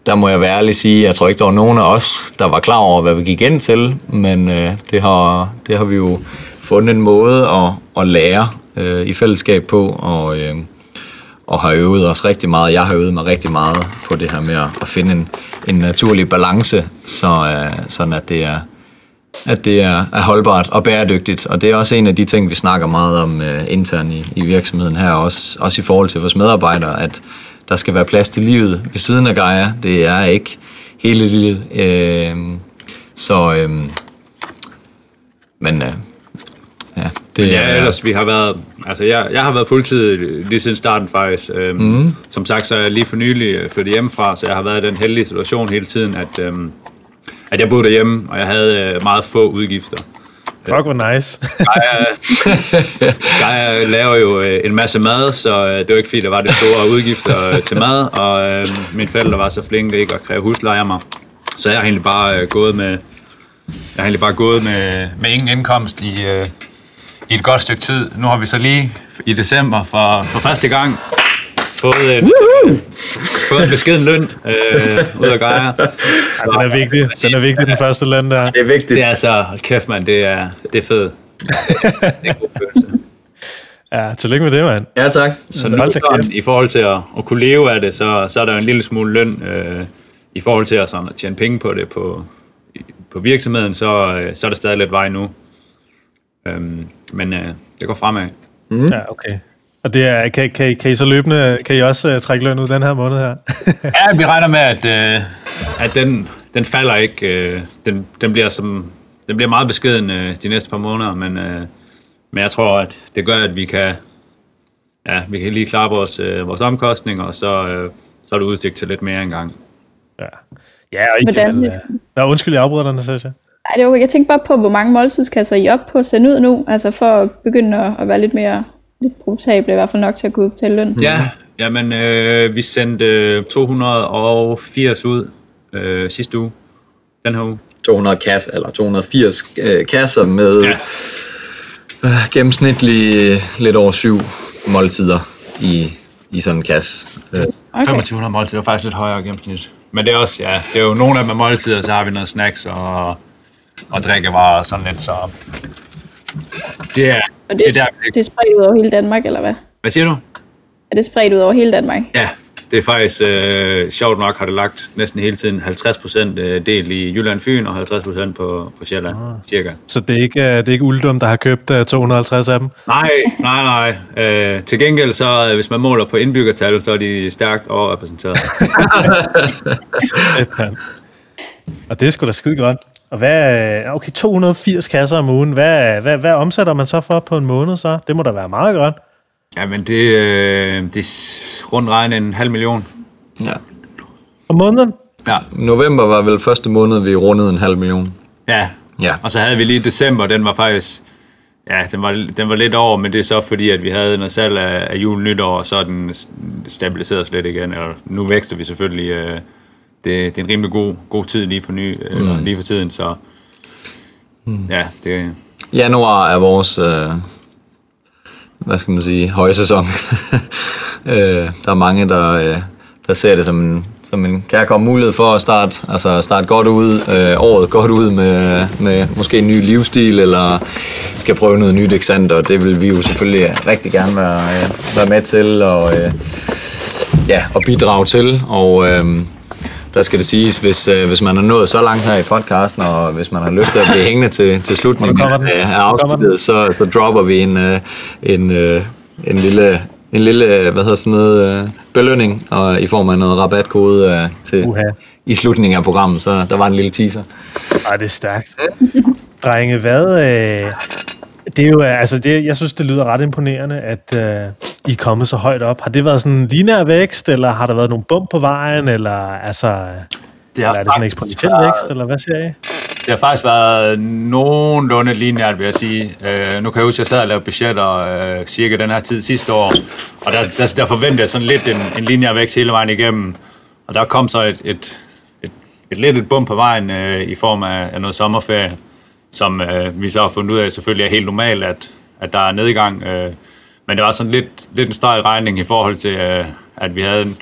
Speaker 3: Der må jeg være ærlig sige, jeg tror ikke, der var nogen af os, der var klar over, hvad vi gik ind til, men øh, det, har, det har vi jo fundet en måde at, at lære øh, i fællesskab på, og, øh, og har øvet os rigtig meget. Jeg har øvet mig rigtig meget på det her med at, at finde en, en naturlig balance, så, øh, sådan at det er, at det er, er holdbart og bæredygtigt. Og det er også en af de ting, vi snakker meget om øh, internt i, i virksomheden her, også, også i forhold til vores medarbejdere, at der skal være plads til livet ved siden af Gaia. Det er ikke hele livet. Øh, så, øh, men øh, ja, det
Speaker 2: Ja,
Speaker 3: er...
Speaker 2: ellers vi har været, altså jeg, jeg har været fuldtid lige siden starten faktisk. Øhm, mm. Som sagt, så er jeg lige for nylig øh, flyttet hjemmefra, så jeg har været i den heldige situation hele tiden, at, øhm, at jeg boede derhjemme, og jeg havde øh, meget få udgifter.
Speaker 1: Fuck, hvor nice.
Speaker 2: Jeg, jeg laver jo øh, en masse mad, så øh, det var ikke fordi, der var det store udgifter øh, til mad, og øh, mine forældre var så flinke ikke at kræve husleje af mig. Så jeg har egentlig bare øh, gået med, jeg har egentlig bare gået med, med ingen indkomst i, øh, i et godt stykke tid. Nu har vi så lige i december for, for første gang fået, et, fået en beskeden løn øh, ud af Gaia. Så,
Speaker 1: Den er vigtig. Den er vigtig, den første land der.
Speaker 3: Det er vigtigt.
Speaker 2: Det er så, kæft mand, det er, det er fedt. Det er en god følelse. [laughs]
Speaker 1: Ja, tillykke med det, mand.
Speaker 3: Ja, tak.
Speaker 2: Så nu, sådan, i forhold til at, at kunne leve af det, så, så er der jo en lille smule løn øh, i forhold til at, sådan, at tjene penge på det på, på virksomheden, så, øh, så er der stadig lidt vej nu. Øhm, men øh, det går fremad.
Speaker 1: Ja, okay. Og det er, kan, kan, kan I så løbende, kan I også uh, trække løn ud den her måned her? [laughs]
Speaker 2: Ja, vi regner med, at, øh, at den, den falder ikke. Øh, den, den, bliver som, den bliver meget beskeden øh, de næste par måneder, men, øh, men jeg tror, at det gør, at vi kan, ja, vi kan lige klare vores, øh, vores omkostninger, og så, øh, så er der udsigt til lidt mere engang.
Speaker 1: ja. Ja, og ikke,
Speaker 4: Hvordan-
Speaker 1: Nå, undskyld, jeg afbryder dig, Natasha.
Speaker 4: Nej, det er okay. Jeg tænkte bare på, hvor mange måltidskasser I er op på at sende ud nu, altså for at begynde at, at være lidt mere lidt profitable, i hvert fald nok til at kunne betale løn.
Speaker 2: Ja, jamen øh, vi sendte øh, 280 ud øh, sidste uge, den her uge.
Speaker 3: 200 kasser, eller 280 øh, kasser med
Speaker 2: Ja.
Speaker 3: øh, gennemsnitlig lidt over syv måltider i, i sådan en kasse. Øh,
Speaker 4: Okay.
Speaker 2: 2500 måltider, faktisk lidt højere gennemsnit. Men det er også, ja, det er jo nogle af dem er måltider, så har vi noget snacks og, og drikkevarer og sådan lidt, så det er,
Speaker 4: Og
Speaker 2: det,
Speaker 4: det,
Speaker 2: er der,
Speaker 4: det er spredt ud over hele Danmark, eller hvad?
Speaker 2: Hvad siger du?
Speaker 4: Er det spredt ud over hele Danmark?
Speaker 2: Ja, det er faktisk øh, sjovt nok, har det lagt næsten hele tiden 50% øh, del i Jylland Fyn og 50% på, på Sjælland, cirka.
Speaker 1: Så det er ikke, uh, det er ikke Uldum, der har købt uh, 250 af dem?
Speaker 2: Nej, nej, nej. Øh, til gengæld så, øh, hvis man måler på indbyggertal, så er de stærkt overrepræsenteret. [laughs]
Speaker 1: Og det er sgu da skide godt. Og hvad, okay, 280 kasser om ugen, hvad, hvad, hvad omsætter man så for på en måned så? Det må da være meget godt.
Speaker 2: Ja, men det, øh, det er rundt regnet en halv million.
Speaker 3: ja.
Speaker 1: Om måneden?
Speaker 2: Ja.
Speaker 3: November var vel første måned, vi rundede en halv million.
Speaker 2: Ja.
Speaker 3: Ja.
Speaker 2: Og så havde vi lige december, den var faktisk... Ja, den var, den var lidt over, men det er så fordi, at vi havde noget salg af, af jul nytår, og så er den stabiliseret lidt igen. Eller, nu vækster vi selvfølgelig. Øh, det, det er en rimelig god, god tid lige for, ny, mm. eller lige for tiden, så... Mm. Ja, det,
Speaker 3: Januar er vores, øh, hvad skal man sige, højsæson. [laughs] øh, der er mange, der, øh, der ser det som en, som en kærkom mulighed for at starte, altså starte godt ud, øh, året godt ud med, med måske en ny livsstil, eller skal prøve noget nyt eksempel, og det vil vi jo selvfølgelig rigtig gerne være, øh, være med til, og, øh, ja, og bidrage til, og øh, der skal det siges, hvis, øh, hvis man er nået så langt her i podcasten, og hvis man har lyst til at blive hængende til, til slutningen af, afsnittet, så, så dropper vi en, øh, en, øh, en lille, en lille hvad hedder sådan noget, øh, belønning og i form af noget rabatkode øh, til,
Speaker 1: Uha.
Speaker 3: i slutningen af programmet, så der var en lille teaser.
Speaker 1: Ej, det er stærkt. Drenge, hvad... Øh, det er jo, øh, altså det, jeg synes, det lyder ret imponerende, at øh, I er kommet så højt op. Har det været sådan en lineær vækst, eller har der været nogle bump på vejen, eller altså...
Speaker 2: det
Speaker 1: Eller er det sådan en eksponentiel vækst, eller hvad siger I?
Speaker 2: Det har faktisk været nogenlunde lineært, vil jeg sige. Øh, nu kan jeg huske, at jeg sad og lavede budgetter øh, cirka den her tid sidste år, og der, der, der forventede jeg sådan lidt en, en lineær vækst hele vejen igennem. Og der kom så et, et, et, et lidt et bump på vejen øh, i form af, af noget sommerferie, som øh, vi så har fundet ud af selvfølgelig er helt normalt, at, at der er nedgang. Øh, men det var sådan lidt, lidt en streg i regning i forhold til, øh, at vi havde en,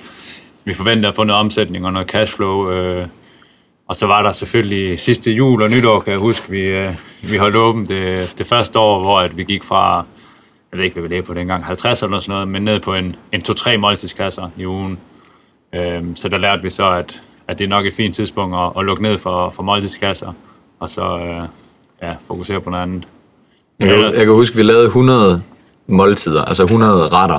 Speaker 2: vi forventede at få noget omsætning og noget cashflow. Øh, og så var der selvfølgelig sidste jul og nytår, kan jeg huske, vi, øh, vi holdt åbent det, det første år, hvor at vi gik fra, jeg ved ikke, hvad vi lagde på dengang, 50 eller sådan noget, men ned på en, en 2-3 måltidskasser i ugen. Øh, så der lærte vi så, at, at det er nok et fint tidspunkt at, at lukke ned for, for måltidskasser, og så øh, ja, fokusere på noget andet.
Speaker 3: Jeg kan, jeg kan huske, at vi lavede 100 måltider, altså 100 retter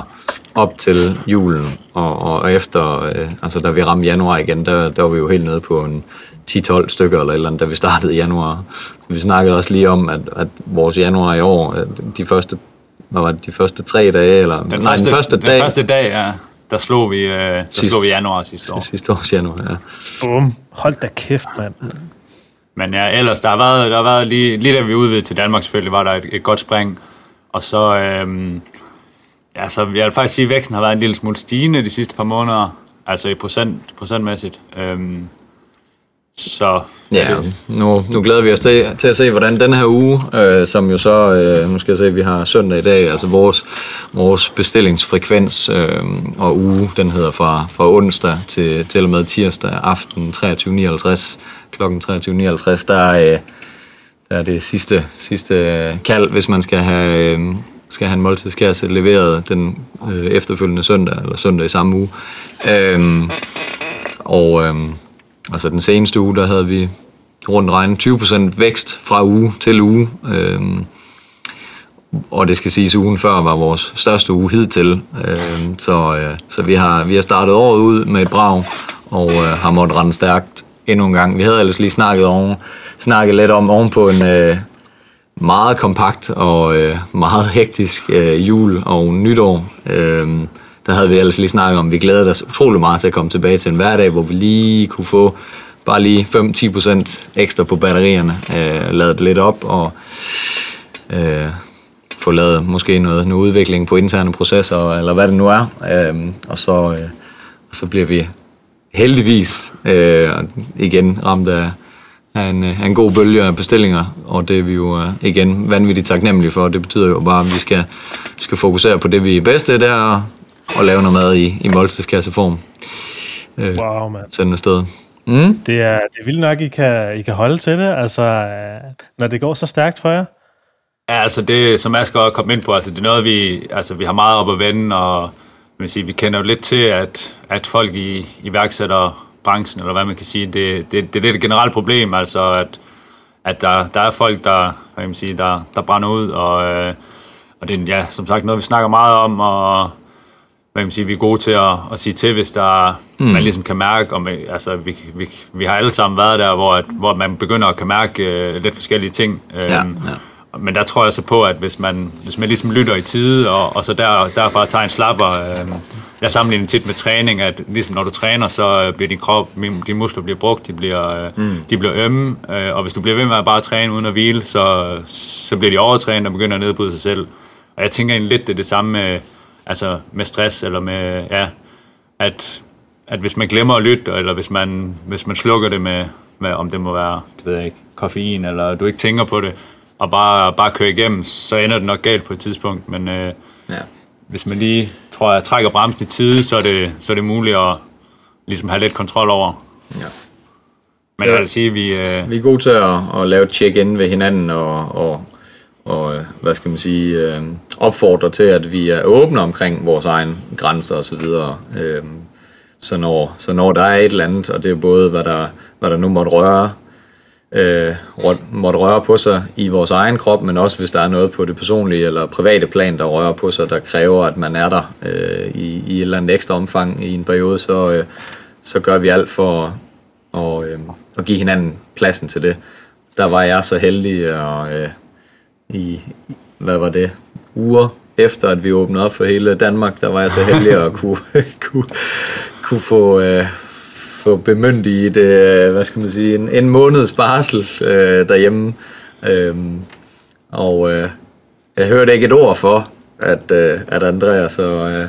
Speaker 3: op til julen, og, og efter, øh, altså da vi ramte januar igen, der, der var vi jo helt nede på en 10-12 stykker eller et eller andet, da vi startede i januar. Så vi snakkede også lige om, at, at vores januar i år, at de første, hvad var det, de første tre dage, eller
Speaker 2: Den,
Speaker 3: nej,
Speaker 2: første,
Speaker 3: den første
Speaker 2: den
Speaker 3: dag,
Speaker 2: første dag, ja, der slog vi, øh, der
Speaker 3: Sidst-
Speaker 2: slog vi januar sidste år.
Speaker 3: sidste års januar, ja.
Speaker 1: Bum. Hold da kæft, mand.
Speaker 2: Men ja, ellers, der har været, der har været lige, lige da vi udvidede til Danmark selvfølgelig, var der et, et godt spring. Og så, øhm, ja, så jeg vil faktisk sige, at væksten har været en lille smule stigende de sidste par måneder. Altså i procent, procentmæssigt. Øhm, så
Speaker 3: Ja, nu, nu glæder vi os til, til at se, hvordan den her uge, øh, som jo så, øh, nu skal jeg se, vi har søndag i dag, altså vores, vores bestillingsfrekvens øh, og uge, den hedder fra, fra onsdag til, til og med tirsdag aften 23.59, klokken 23.59, der, øh, der er det sidste, sidste øh, kald, hvis man skal have, øh, skal have en måltidskasse leveret den øh, efterfølgende søndag, eller søndag i samme uge. Øh, og øh, altså den seneste uge, der havde vi rundt regnet 20% vækst fra uge til uge. Øhm, og det skal siges, at ugen før var vores største uge hidtil. Øhm, så øh, så vi, har, vi har startet året ud med et brag, og øh, har måttet rende stærkt endnu en gang. Vi havde ellers lige snakket, oven, snakket lidt om ovenpå en øh, meget kompakt og øh, meget hektisk øh, jul og nytår. Øh, der havde vi ellers lige snakket om, at vi glædede os utrolig meget til at komme tilbage til en hverdag, hvor vi lige kunne få bare lige 5-10% ekstra på batterierne, øh, lavet lidt op og øh, få lavet måske noget, noget udvikling på interne processer, eller hvad det nu er. Øh, og, så, øh, og så bliver vi heldigvis øh, igen ramt af, af, en, af en god bølge af bestillinger, og det er vi jo øh, igen vanvittigt taknemmelige for. Det betyder jo bare, at vi skal, skal fokusere på det, vi er bedste, til, der at lave noget mad i, i måltidskasseform. Øh,
Speaker 1: Wow, mand.
Speaker 3: sende afsted. Mm?
Speaker 1: Det er, det er vildt nok, I kan, I kan holde til det, altså, øh, når det går så stærkt for jer.
Speaker 2: Ja, altså det, som Asger også kom ind på, altså det er noget, vi, altså vi har meget op at vende, og jeg vil sige, vi kender jo lidt til, at, at folk i iværksætterbranchen, eller hvad man kan sige, det, det, det er lidt et generelt problem, altså at, at der, der er folk, der, hvad kan man sige, der, der brænder ud, og, øh, og det er ja, som sagt noget, vi snakker meget om, og hvad kan man sige, vi er gode til at, at sige til, hvis der, mm. man ligesom kan mærke, om, altså vi, vi, vi har alle sammen været der, hvor, at, hvor man begynder at kan mærke øh, lidt forskellige ting.
Speaker 3: Ja,
Speaker 2: Øhm,
Speaker 3: ja.
Speaker 2: men der tror jeg så på, at hvis man, hvis man ligesom lytter i tide, og, og så der, derfra tager en slapper, øh, jeg sammenligner tit med træning, at ligesom når du træner, så øh, bliver din krop, dine muskler bliver brugt, de bliver, øh, mm. de bliver ømme, øh, og hvis du bliver ved med at bare træne uden at hvile, så, så bliver de overtrænet og begynder at nedbryde sig selv. Og jeg tænker egentlig lidt, det er det samme med, altså med stress, eller med, ja, at, at hvis man glemmer at lytte, eller hvis man, hvis man slukker det med, med, om det må være, det ved jeg ikke, koffein, eller du ikke tænker på det, og bare, bare kører igennem, så ender det nok galt på et tidspunkt. Men øh, ja. hvis man lige, tror jeg, trækker bremsen i tide, så er det, så er det muligt at ligesom have lidt kontrol over. Ja. Men ja. jeg vil sige, vi... Øh...
Speaker 3: Vi er gode til at, at lave et check-in ved hinanden og, og, og øh, hvad skal man sige, øh, opfordre til, at vi er åbne omkring vores egen grænser og så videre. Øh, så når, så når der er et eller andet, og det er både, hvad der, hvad der nu måtte røre øh, måtte røre på sig i vores egen krop, men også hvis der er noget på det personlige eller private plan, der rører på sig, der kræver, at man er der øh, i, i et eller andet ekstra omfang i en periode, så, øh, så gør vi alt for at, øh, at give hinanden pladsen til det. Der var jeg så heldig og, øh, i, hvad var det, uger efter, at vi åbnede op for hele Danmark, der var jeg så heldig at kunne, [laughs] kunne, kunne få, øh, få bemyndiget, øh, hvad skal man sige, en, en måneds barsel øh, derhjemme. Øh, og øh, jeg hørte ikke et ord for, at, øh, at Andreas og, øh,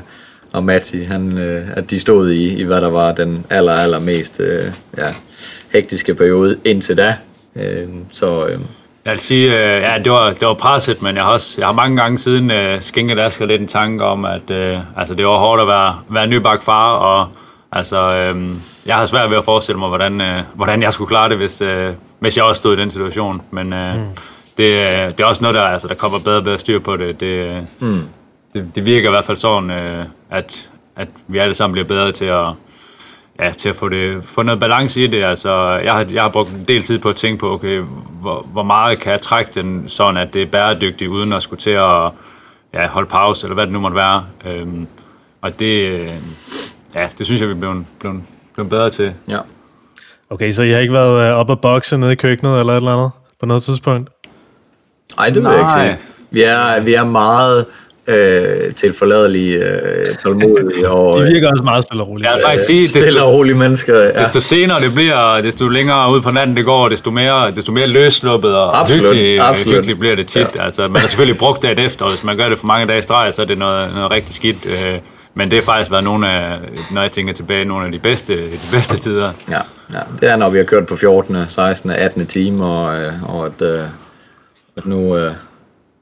Speaker 3: og Matti, han, øh, at de stod i, i, hvad der var den aller, aller mest øh, ja, hektiske periode indtil da. Øh, så... Øh,
Speaker 2: jeg vil sige, øh, ja, det var, det var presset, men jeg har, også, jeg har mange gange siden øh, skænket Asger lidt en tanke om, at øh, altså, det var hårdt at være, være nybagt far, og altså, øh, jeg har svært ved at forestille mig, hvordan, øh, hvordan jeg skulle klare det, hvis, øh, hvis jeg også stod i den situation. Men øh, mm. det, øh, det er også noget, der, altså, der kommer bedre og bedre styr på det. Det, øh, mm. det, det virker i hvert fald sådan, øh, at, at vi alle sammen bliver bedre til at, ja, til at få, det, få noget balance i det. Altså, jeg, har, jeg har brugt en del tid på at tænke på, okay, hvor, hvor meget kan jeg trække den sådan, at det er bæredygtigt, uden at skulle til at ja, holde pause, eller hvad det nu måtte være. Øhm, og det, øh, ja, det synes jeg, vi er blevet, blevet blevet bedre til.
Speaker 3: Ja.
Speaker 1: Okay, så I har ikke været øh, op og bokse nede i køkkenet eller et eller andet på noget tidspunkt?
Speaker 3: Nej, det vil jeg ikke sige. Vi er, vi er meget øh, til forladelige, øh, tålmodige. Og, [laughs]
Speaker 1: De virker også meget stille og rolige.
Speaker 2: Jeg vil faktisk sige,
Speaker 3: stille desto, og rolige mennesker. Ja.
Speaker 2: Desto senere det bliver, desto længere ud på natten det går, desto mere, desto mere løsluppet og absolut, hyggelig, absolut. hyggelig bliver det tit. Ja. Altså, man har selvfølgelig brugt det efter, og hvis man gør det for mange dage i streg, så er det noget, noget rigtig skidt. Øh, men det har faktisk været nogle af, når jeg tænker tilbage, nogle af de bedste, de bedste tider.
Speaker 3: Ja, ja, det er, når vi har kørt på 14., 16., 18. time, og, øh, og at, øh, at nu øh,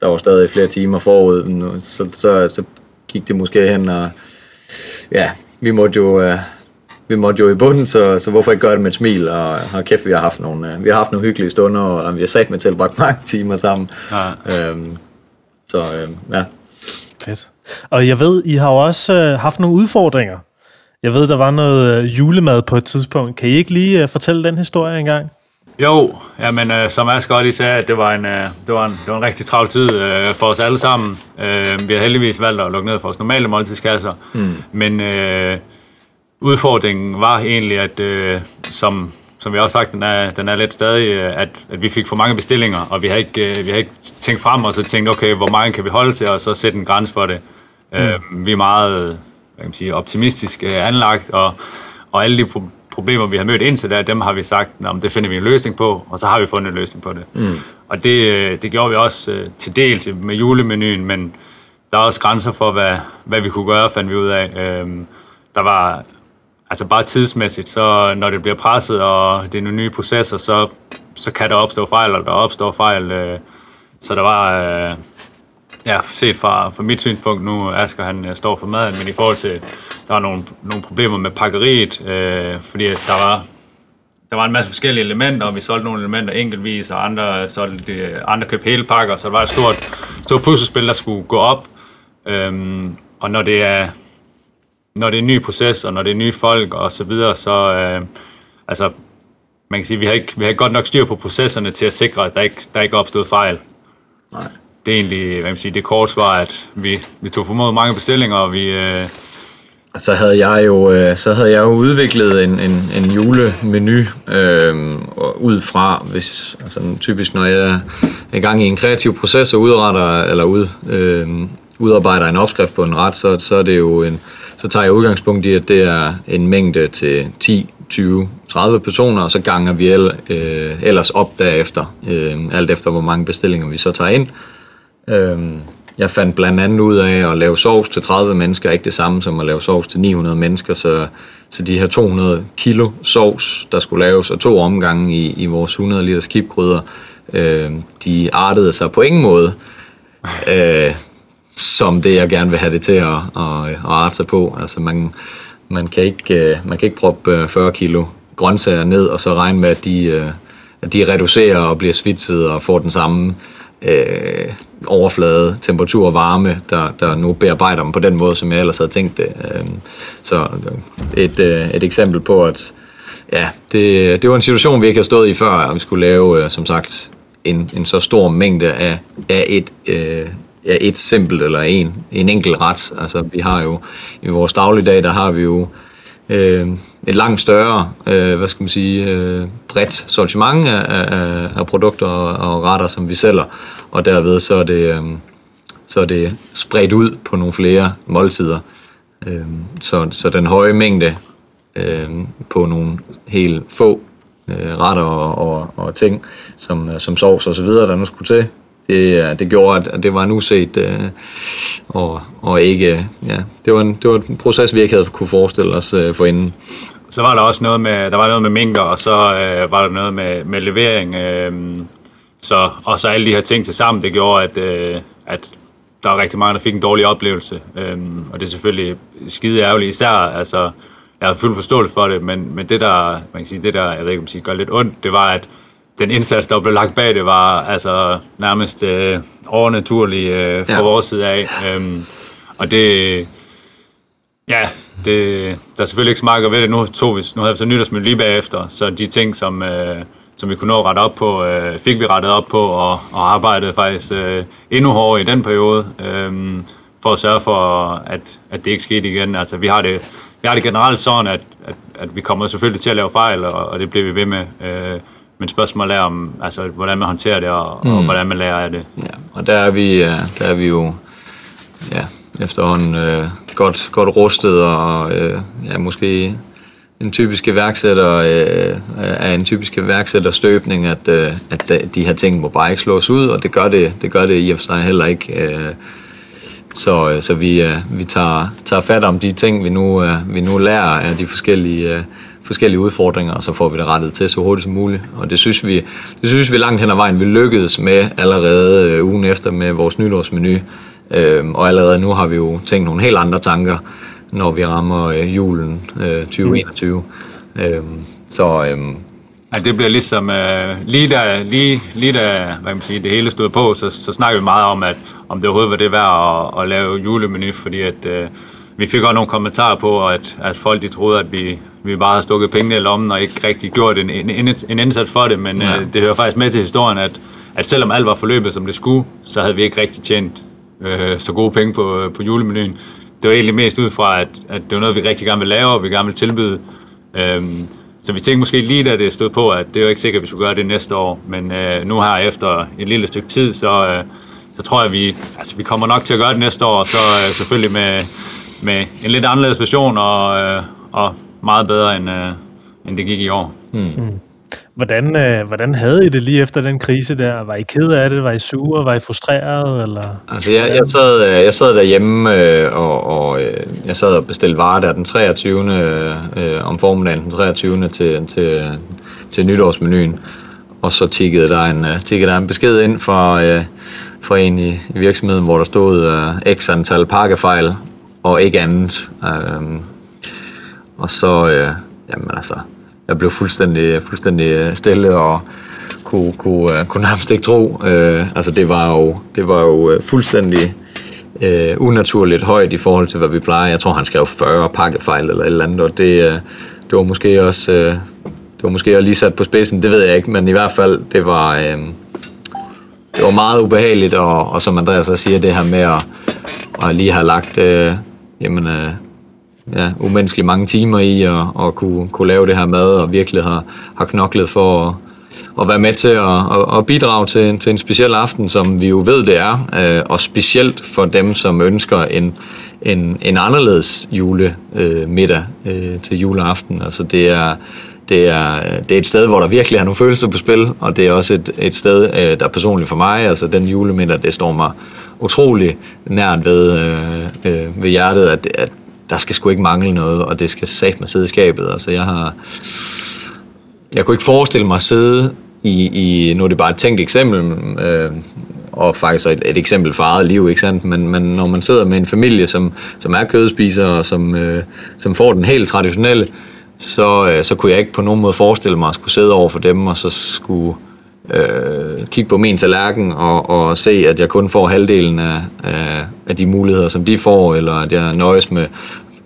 Speaker 3: der var stadig flere timer forud, så, så, så gik det måske hen, og ja, vi måtte jo, vi måtte jo i bunden, så, så hvorfor ikke gøre det med et smil, og har kæft, vi har haft nogle, vi har haft nogle hyggelige stunder, og vi har sat med tilbragt mange timer sammen. Ja. Øhm, så øhm, ja.
Speaker 1: Fedt. Og jeg ved, I har jo også øh, haft nogle udfordringer. Jeg ved, der var noget øh, julemad på et tidspunkt. Kan I ikke lige øh, fortælle den historie engang?
Speaker 2: Jo, jamen, øh, som Asger godt lige sagde, det var en, øh, det var en, det var en rigtig travl tid øh, for os alle sammen. Øh, vi har heldigvis valgt at lukke ned for vores normale måltidskasser. Mm. Men øh, udfordringen var egentlig, at øh, som, som vi også sagt, den er, den er lidt stadig, øh, at, at vi fik for mange bestillinger, og vi har ikke, øh, vi har ikke tænkt frem og så tænkt, okay, hvor mange kan vi holde til, og så sætte en grænse for det. Mm. Øh, vi er meget hvad kan man sige, optimistisk øh, anlagt, og, og alle de pro- problemer, vi har mødt indtil der, dem har vi sagt, at det finder vi en løsning på, og så har vi fundet en løsning på det. Mm. Og det, øh, det gjorde vi også øh, til dels med julemenuen, men der er også grænser for, hvad, hvad vi kunne gøre, fandt vi ud af. Øh, der var altså bare tidsmæssigt, så når det bliver presset, og det er nogle nye processer, så, så kan der opstå fejl, og der opstår fejl. Øh, så der var, øh, ja, set fra, fra mit synspunkt nu, Asger han øh, står for maden, men i forhold til, der var nogle, nogle problemer med pakkeriet, øh, fordi der var, der var en masse forskellige elementer, og vi solgte nogle elementer enkeltvis, og andre, solgte, øh, andre købte hele pakker, så det var et stort, stort puslespil, der skulle gå op. Øhm, og når det er når det er en ny proces, og når det er nye folk og så videre, så øh, altså, man kan sige, vi har ikke, vi har ikke godt nok styr på processerne til at sikre, at der ikke, der ikke er opstået fejl. Nej det er egentlig, hvad man siger, det korte svar, at vi, vi tog formået mange bestillinger, og vi, øh,
Speaker 3: så havde jeg jo, øh, så havde jeg jo udviklet en, en, en julemenu øh, ud fra, hvis, altså typisk når jeg er i gang i en kreativ proces og udretter, eller ud, øh, udarbejder en opskrift på en ret, så, så er det jo en, så tager jeg udgangspunkt i, at det er en mængde til 10, 20, 30 personer, og så ganger vi el, øh, ellers op derefter, øh, alt efter hvor mange bestillinger vi så tager ind. Øh, jeg fandt blandt andet ud af at lave sovs til 30 mennesker, er ikke det samme som at lave sovs til 900 mennesker, så, så de her 200 kilo sovs, der skulle laves, og to omgange i, i vores 100 liters kipgryder, øh, de artede sig på ingen måde, [laughs] øh, som det jeg gerne vil have det til at, at, at arte sig på. Altså man, man, kan ikke, øh, man kan ikke proppe 40 øh, kilo grøntsager ned, og så regne med, at de, øh, at de reducerer og bliver svitset og får den samme øh, Øh, overflade, temperatur og varme, der, der nu bearbejder dem på den måde, som jeg ellers havde tænkt det. Øhm, øh, så et, øh, et eksempel på, at ja, det, det var en situation, vi ikke har stået i før, at vi skulle lave, øh, som sagt, en, en så stor mængde af, af et, øh, ja, et simpelt eller en, en enkelt ret. Altså, vi har jo i vores dagligdag, der har vi jo øh, et langt større, øh, hvad skal man sige, øh, bredt sortiment af, af, af produkter og, og retter, som vi sælger, og derved så er det, øh, så er det spredt ud på nogle flere måltider. Øh, så, så den høje mængde øh, på nogle helt få øh, retter og, og, og ting, som, øh, som sovs og så videre, der nu skulle til, det, øh, det gjorde, at det var en uset, øh, og, og ikke, ja, det var, en, det var en proces, vi ikke havde kunne forestille os øh, for inden.
Speaker 2: Så var der også noget med, der var noget med minker, og så øh, var der noget med, med levering, øh, så, og så alle de her ting til sammen, det gjorde, at, øh, at der var rigtig mange, der fik en dårlig oplevelse, øh, og det er selvfølgelig skide ærgerligt, især, altså, jeg har fuld forståelse for det, men, men det der, man kan sige, det der, jeg ved ikke om sige, gør lidt ondt, det var, at den indsats, der blev lagt bag det, var altså nærmest øh, overnaturlig øh, fra ja. vores side af. Øhm, og det, ja, det, der er selvfølgelig ikke så meget ved det. Nu, tog vi, nu havde vi så nytårsmøde lige bagefter, så de ting, som, øh, som vi kunne nå at rette op på, øh, fik vi rettet op på, og, og arbejdede faktisk øh, endnu hårdere i den periode, øh, for at sørge for, at, at det ikke skete igen. Altså, vi har det, vi har det generelt sådan, at, at, at vi kommer selvfølgelig til at lave fejl, og, og det bliver vi ved med. Øh, men spørgsmålet er om, altså, hvordan man håndterer det, og, mm. og hvordan man lærer af det.
Speaker 3: Ja, og der er vi, der er vi jo ja, efterhånden øh, godt, godt rustet, og øh, ja, måske en typisk iværksætter øh, er en typisk iværksætterstøbning, at, øh, at øh, de her ting må bare ikke slås ud, og det gør det, det, gør det i og for sig heller ikke. Øh, så, øh, så vi, øh, vi tager, tager fat om de ting, vi nu, øh, vi nu lærer af de forskellige øh, forskellige udfordringer, og så får vi det rettet til så hurtigt som muligt. Og det synes vi, det synes vi langt hen ad vejen, vi lykkedes med allerede øh, ugen efter med vores nytårsmenu. Øh, og allerede nu har vi jo tænkt nogle helt andre tanker, når vi rammer øh, julen øh, 2021. Mm. Øh, så øh,
Speaker 2: Ja, det bliver ligesom, øh, lige, da, lige, lige da hvad man sige, det hele stod på, så, så snakker vi meget om, at om det overhovedet var det værd at, at lave julemenu, fordi at, øh, vi fik også nogle kommentarer på, at, at folk de troede, at vi, vi bare havde stukket pengene i lommen og ikke rigtig gjort en, en, en indsats for det, men ja. øh, det hører faktisk med til historien, at, at selvom alt var forløbet, som det skulle, så havde vi ikke rigtig tjent øh, så gode penge på, på julemenuen. Det var egentlig mest ud fra, at, at det var noget, vi rigtig gerne vil lave, og vi gerne vil tilbyde. Øhm, så vi tænkte måske lige, da det stod på, at det var ikke sikkert, at vi skulle gøre det næste år. Men øh, nu her efter et lille stykke tid, så, øh, så tror jeg, at vi, altså, vi kommer nok til at gøre det næste år. Så øh, selvfølgelig med, med en lidt anderledes version og, øh, og meget bedre, end, øh, end det gik i år. Mm.
Speaker 1: Hvordan, øh, hvordan havde I det lige efter den krise der? Var I ked af det? Var I sure? Var I frustreret? Eller?
Speaker 3: Altså, jeg, jeg, sad, øh, jeg sad derhjemme, øh, og, og øh, jeg sad og bestilte varer der den 23. Øh, om formiddagen den 23. til, til, til nytårsmenuen. Og så tikkede der en, øh, uh, tikkede der en besked ind fra, øh, fra en i, i virksomheden, hvor der stod uh, x antal pakkefejl, og ikke andet. Øhm, og så, øh, jamen altså, jeg blev fuldstændig, fuldstændig øh, stille og kunne, kunne, øh, kunne nærmest ikke tro. Øh, altså det var jo, det var jo øh, fuldstændig øh, unaturligt højt i forhold til, hvad vi plejer. Jeg tror, han skrev 40 pakkefejl eller et eller andet, og det, øh, det var måske også... Øh, det var måske også lige sat på spidsen, det ved jeg ikke, men i hvert fald, det var, øh, det var meget ubehageligt, og, og som Andreas så siger, det her med at, at lige have lagt øh, jamen, øh, ja, umenneskeligt mange timer i at, at kunne, kunne lave det her mad, og virkelig har, har knoklet for at, at være med til at, at, at bidrage til, til en speciel aften, som vi jo ved det er, øh, og specielt for dem, som ønsker en, en, en anderledes julemiddag øh, til juleaften. Altså det er, det er, det er et sted, hvor der virkelig er nogle følelser på spil, og det er også et, et sted, øh, der personligt for mig. Altså den julemiddag, det står mig utrolig nært ved, øh, øh, ved hjertet, at, at der skal sgu ikke mangle noget, og det skal sat med sidde i skabet. Altså jeg har... Jeg kunne ikke forestille mig at sidde i, i nu er det bare et tænkt eksempel, øh, og faktisk et, et eksempel for eget liv, ikke sandt? Men, men når man sidder med en familie, som, som er kødspiser, og som, øh, som får den helt traditionelle, så, øh, så kunne jeg ikke på nogen måde forestille mig at skulle sidde over for dem, og så skulle øh, kigge på min tallerken og, og se, at jeg kun får halvdelen af, af, af de muligheder, som de får, eller at jeg nøjes med,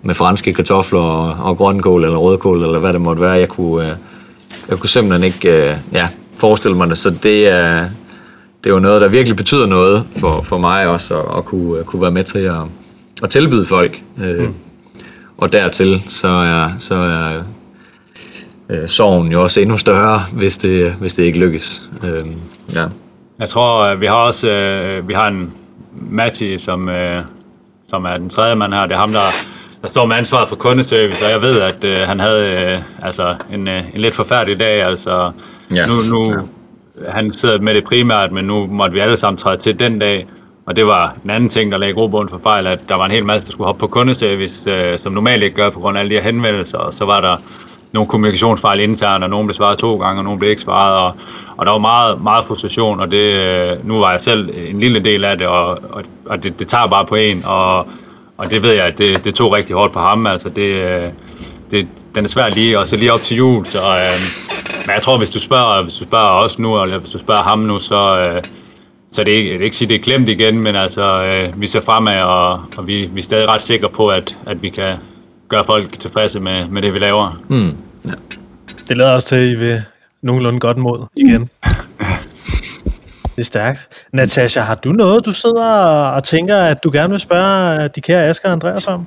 Speaker 3: med franske kartofler og, og grønkål eller rødkål, eller hvad det måtte være. Jeg kunne, øh, jeg kunne simpelthen ikke øh, ja, forestille mig det, så det er, det er jo noget, der virkelig betyder noget for, for mig også, at, at kunne, kunne være med til at, at tilbyde folk. Øh, mm. Og dertil, så er, så er øh, sorgen jo også endnu større, hvis det, hvis det ikke lykkes. Øh, ja.
Speaker 2: Jeg tror, vi har også øh, vi har en Matti, som, øh, som er den tredje mand her. Det er ham, der, der står med ansvaret for kundeservice, og jeg ved, at øh, han havde øh, altså en, øh, en lidt forfærdelig dag. Altså, ja. Nu, nu, ja. Han sidder med det primært, men nu måtte vi alle sammen træde til den dag. Og det var en anden ting, der lagde grobund for fejl, at der var en hel masse, der skulle hoppe på kundeservice, øh, som normalt ikke gør på grund af alle de her henvendelser. Og så var der nogle kommunikationsfejl internt, og nogen blev svaret to gange, og nogen blev ikke svaret, og, og der var meget, meget frustration, og det, øh, nu var jeg selv en lille del af det, og, og, og det, det tager bare på en, og, og det ved jeg, at det, det tog rigtig hårdt på ham, altså det, øh, det, den er svær lige, og så lige op til jul, så, øh, men jeg tror, hvis du spørger, hvis du spørger os nu, eller hvis du spørger ham nu, så, øh, så det er ikke, jeg vil ikke sige, det er glemt igen, men altså, øh, vi ser fremad, og, og vi, vi er stadig ret sikre på, at, at vi kan gøre folk tilfredse med, med det, vi laver. Mm.
Speaker 1: Ja. Det lader også til, at I vil nogenlunde godt mod igen. Mm. Det er stærkt. Natasha, har du noget, du sidder og tænker, at du gerne vil spørge de kære Asger og Andreas om?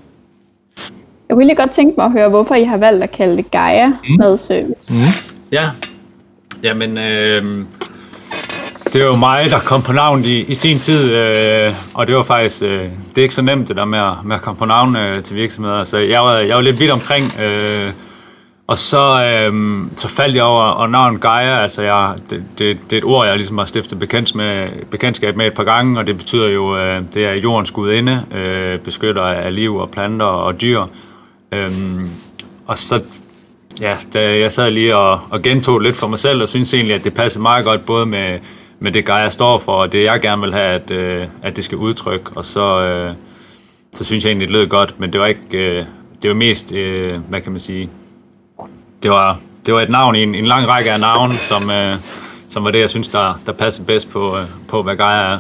Speaker 4: Jeg kunne lige godt tænke mig at høre, hvorfor I har valgt at kalde det Gaia mm. med service. Mm.
Speaker 2: Ja, jamen øh, det er jo mig, der kom på navn i, i sin tid, øh, og det var faktisk, øh, det er ikke så nemt det der med at, med at komme på navn øh, til virksomheder, så jeg var, jeg var lidt vidt omkring, øh, og så, øhm, så faldt jeg over og navn Gaia, altså jeg, det, det, det er et ord, jeg ligesom har stiftet bekendt med, bekendtskab med et par gange, og det betyder jo, øh, det er jordens gudinde, øh, beskytter af liv og planter og dyr. Øhm, og så ja, da jeg sad lige og, og gentog lidt for mig selv, og synes egentlig, at det passede meget godt både med, med det Gaia står for, og det jeg gerne vil have, at, øh, at det skal udtrykke. Og så, øh, så synes jeg egentlig, det lød godt, men det var ikke, øh, det var mest, øh, hvad kan man sige, det var, det var et navn i en, en lang række af navne, som, øh, som var det, jeg synes, der, der passer bedst på, øh, på hvad Gaia er.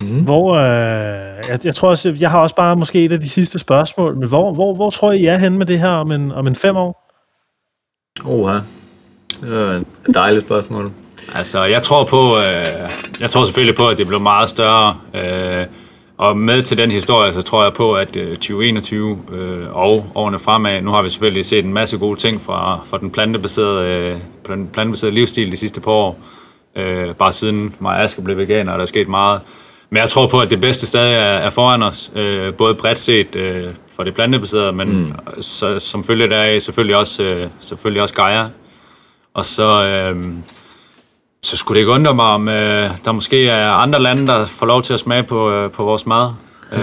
Speaker 2: Mm.
Speaker 1: Hvor, øh, jeg, jeg tror også, jeg har også bare måske et af de sidste spørgsmål, men hvor, hvor, hvor tror I er henne med det her om en, om en fem år?
Speaker 3: Oha. Det er et dejligt spørgsmål.
Speaker 2: Altså, jeg tror på, øh, jeg tror selvfølgelig på, at det bliver meget større. Øh, og med til den historie, så tror jeg på, at 2021 øh, og årene fremad, nu har vi selvfølgelig set en masse gode ting fra, fra den plantebaserede, øh, plantebaserede livsstil de sidste par år. Øh, bare siden mig og Asger blev veganer, er der sket meget. Men jeg tror på, at det bedste stadig er, er foran os, øh, både bredt set øh, for det plantebaserede, men mm. så, som følge deraf selvfølgelig også, øh, selvfølgelig også Gaia. Og så, øh, så skulle det ikke undre mig, om øh, der måske er andre lande, der får lov til at smage på, øh, på vores mad. øh,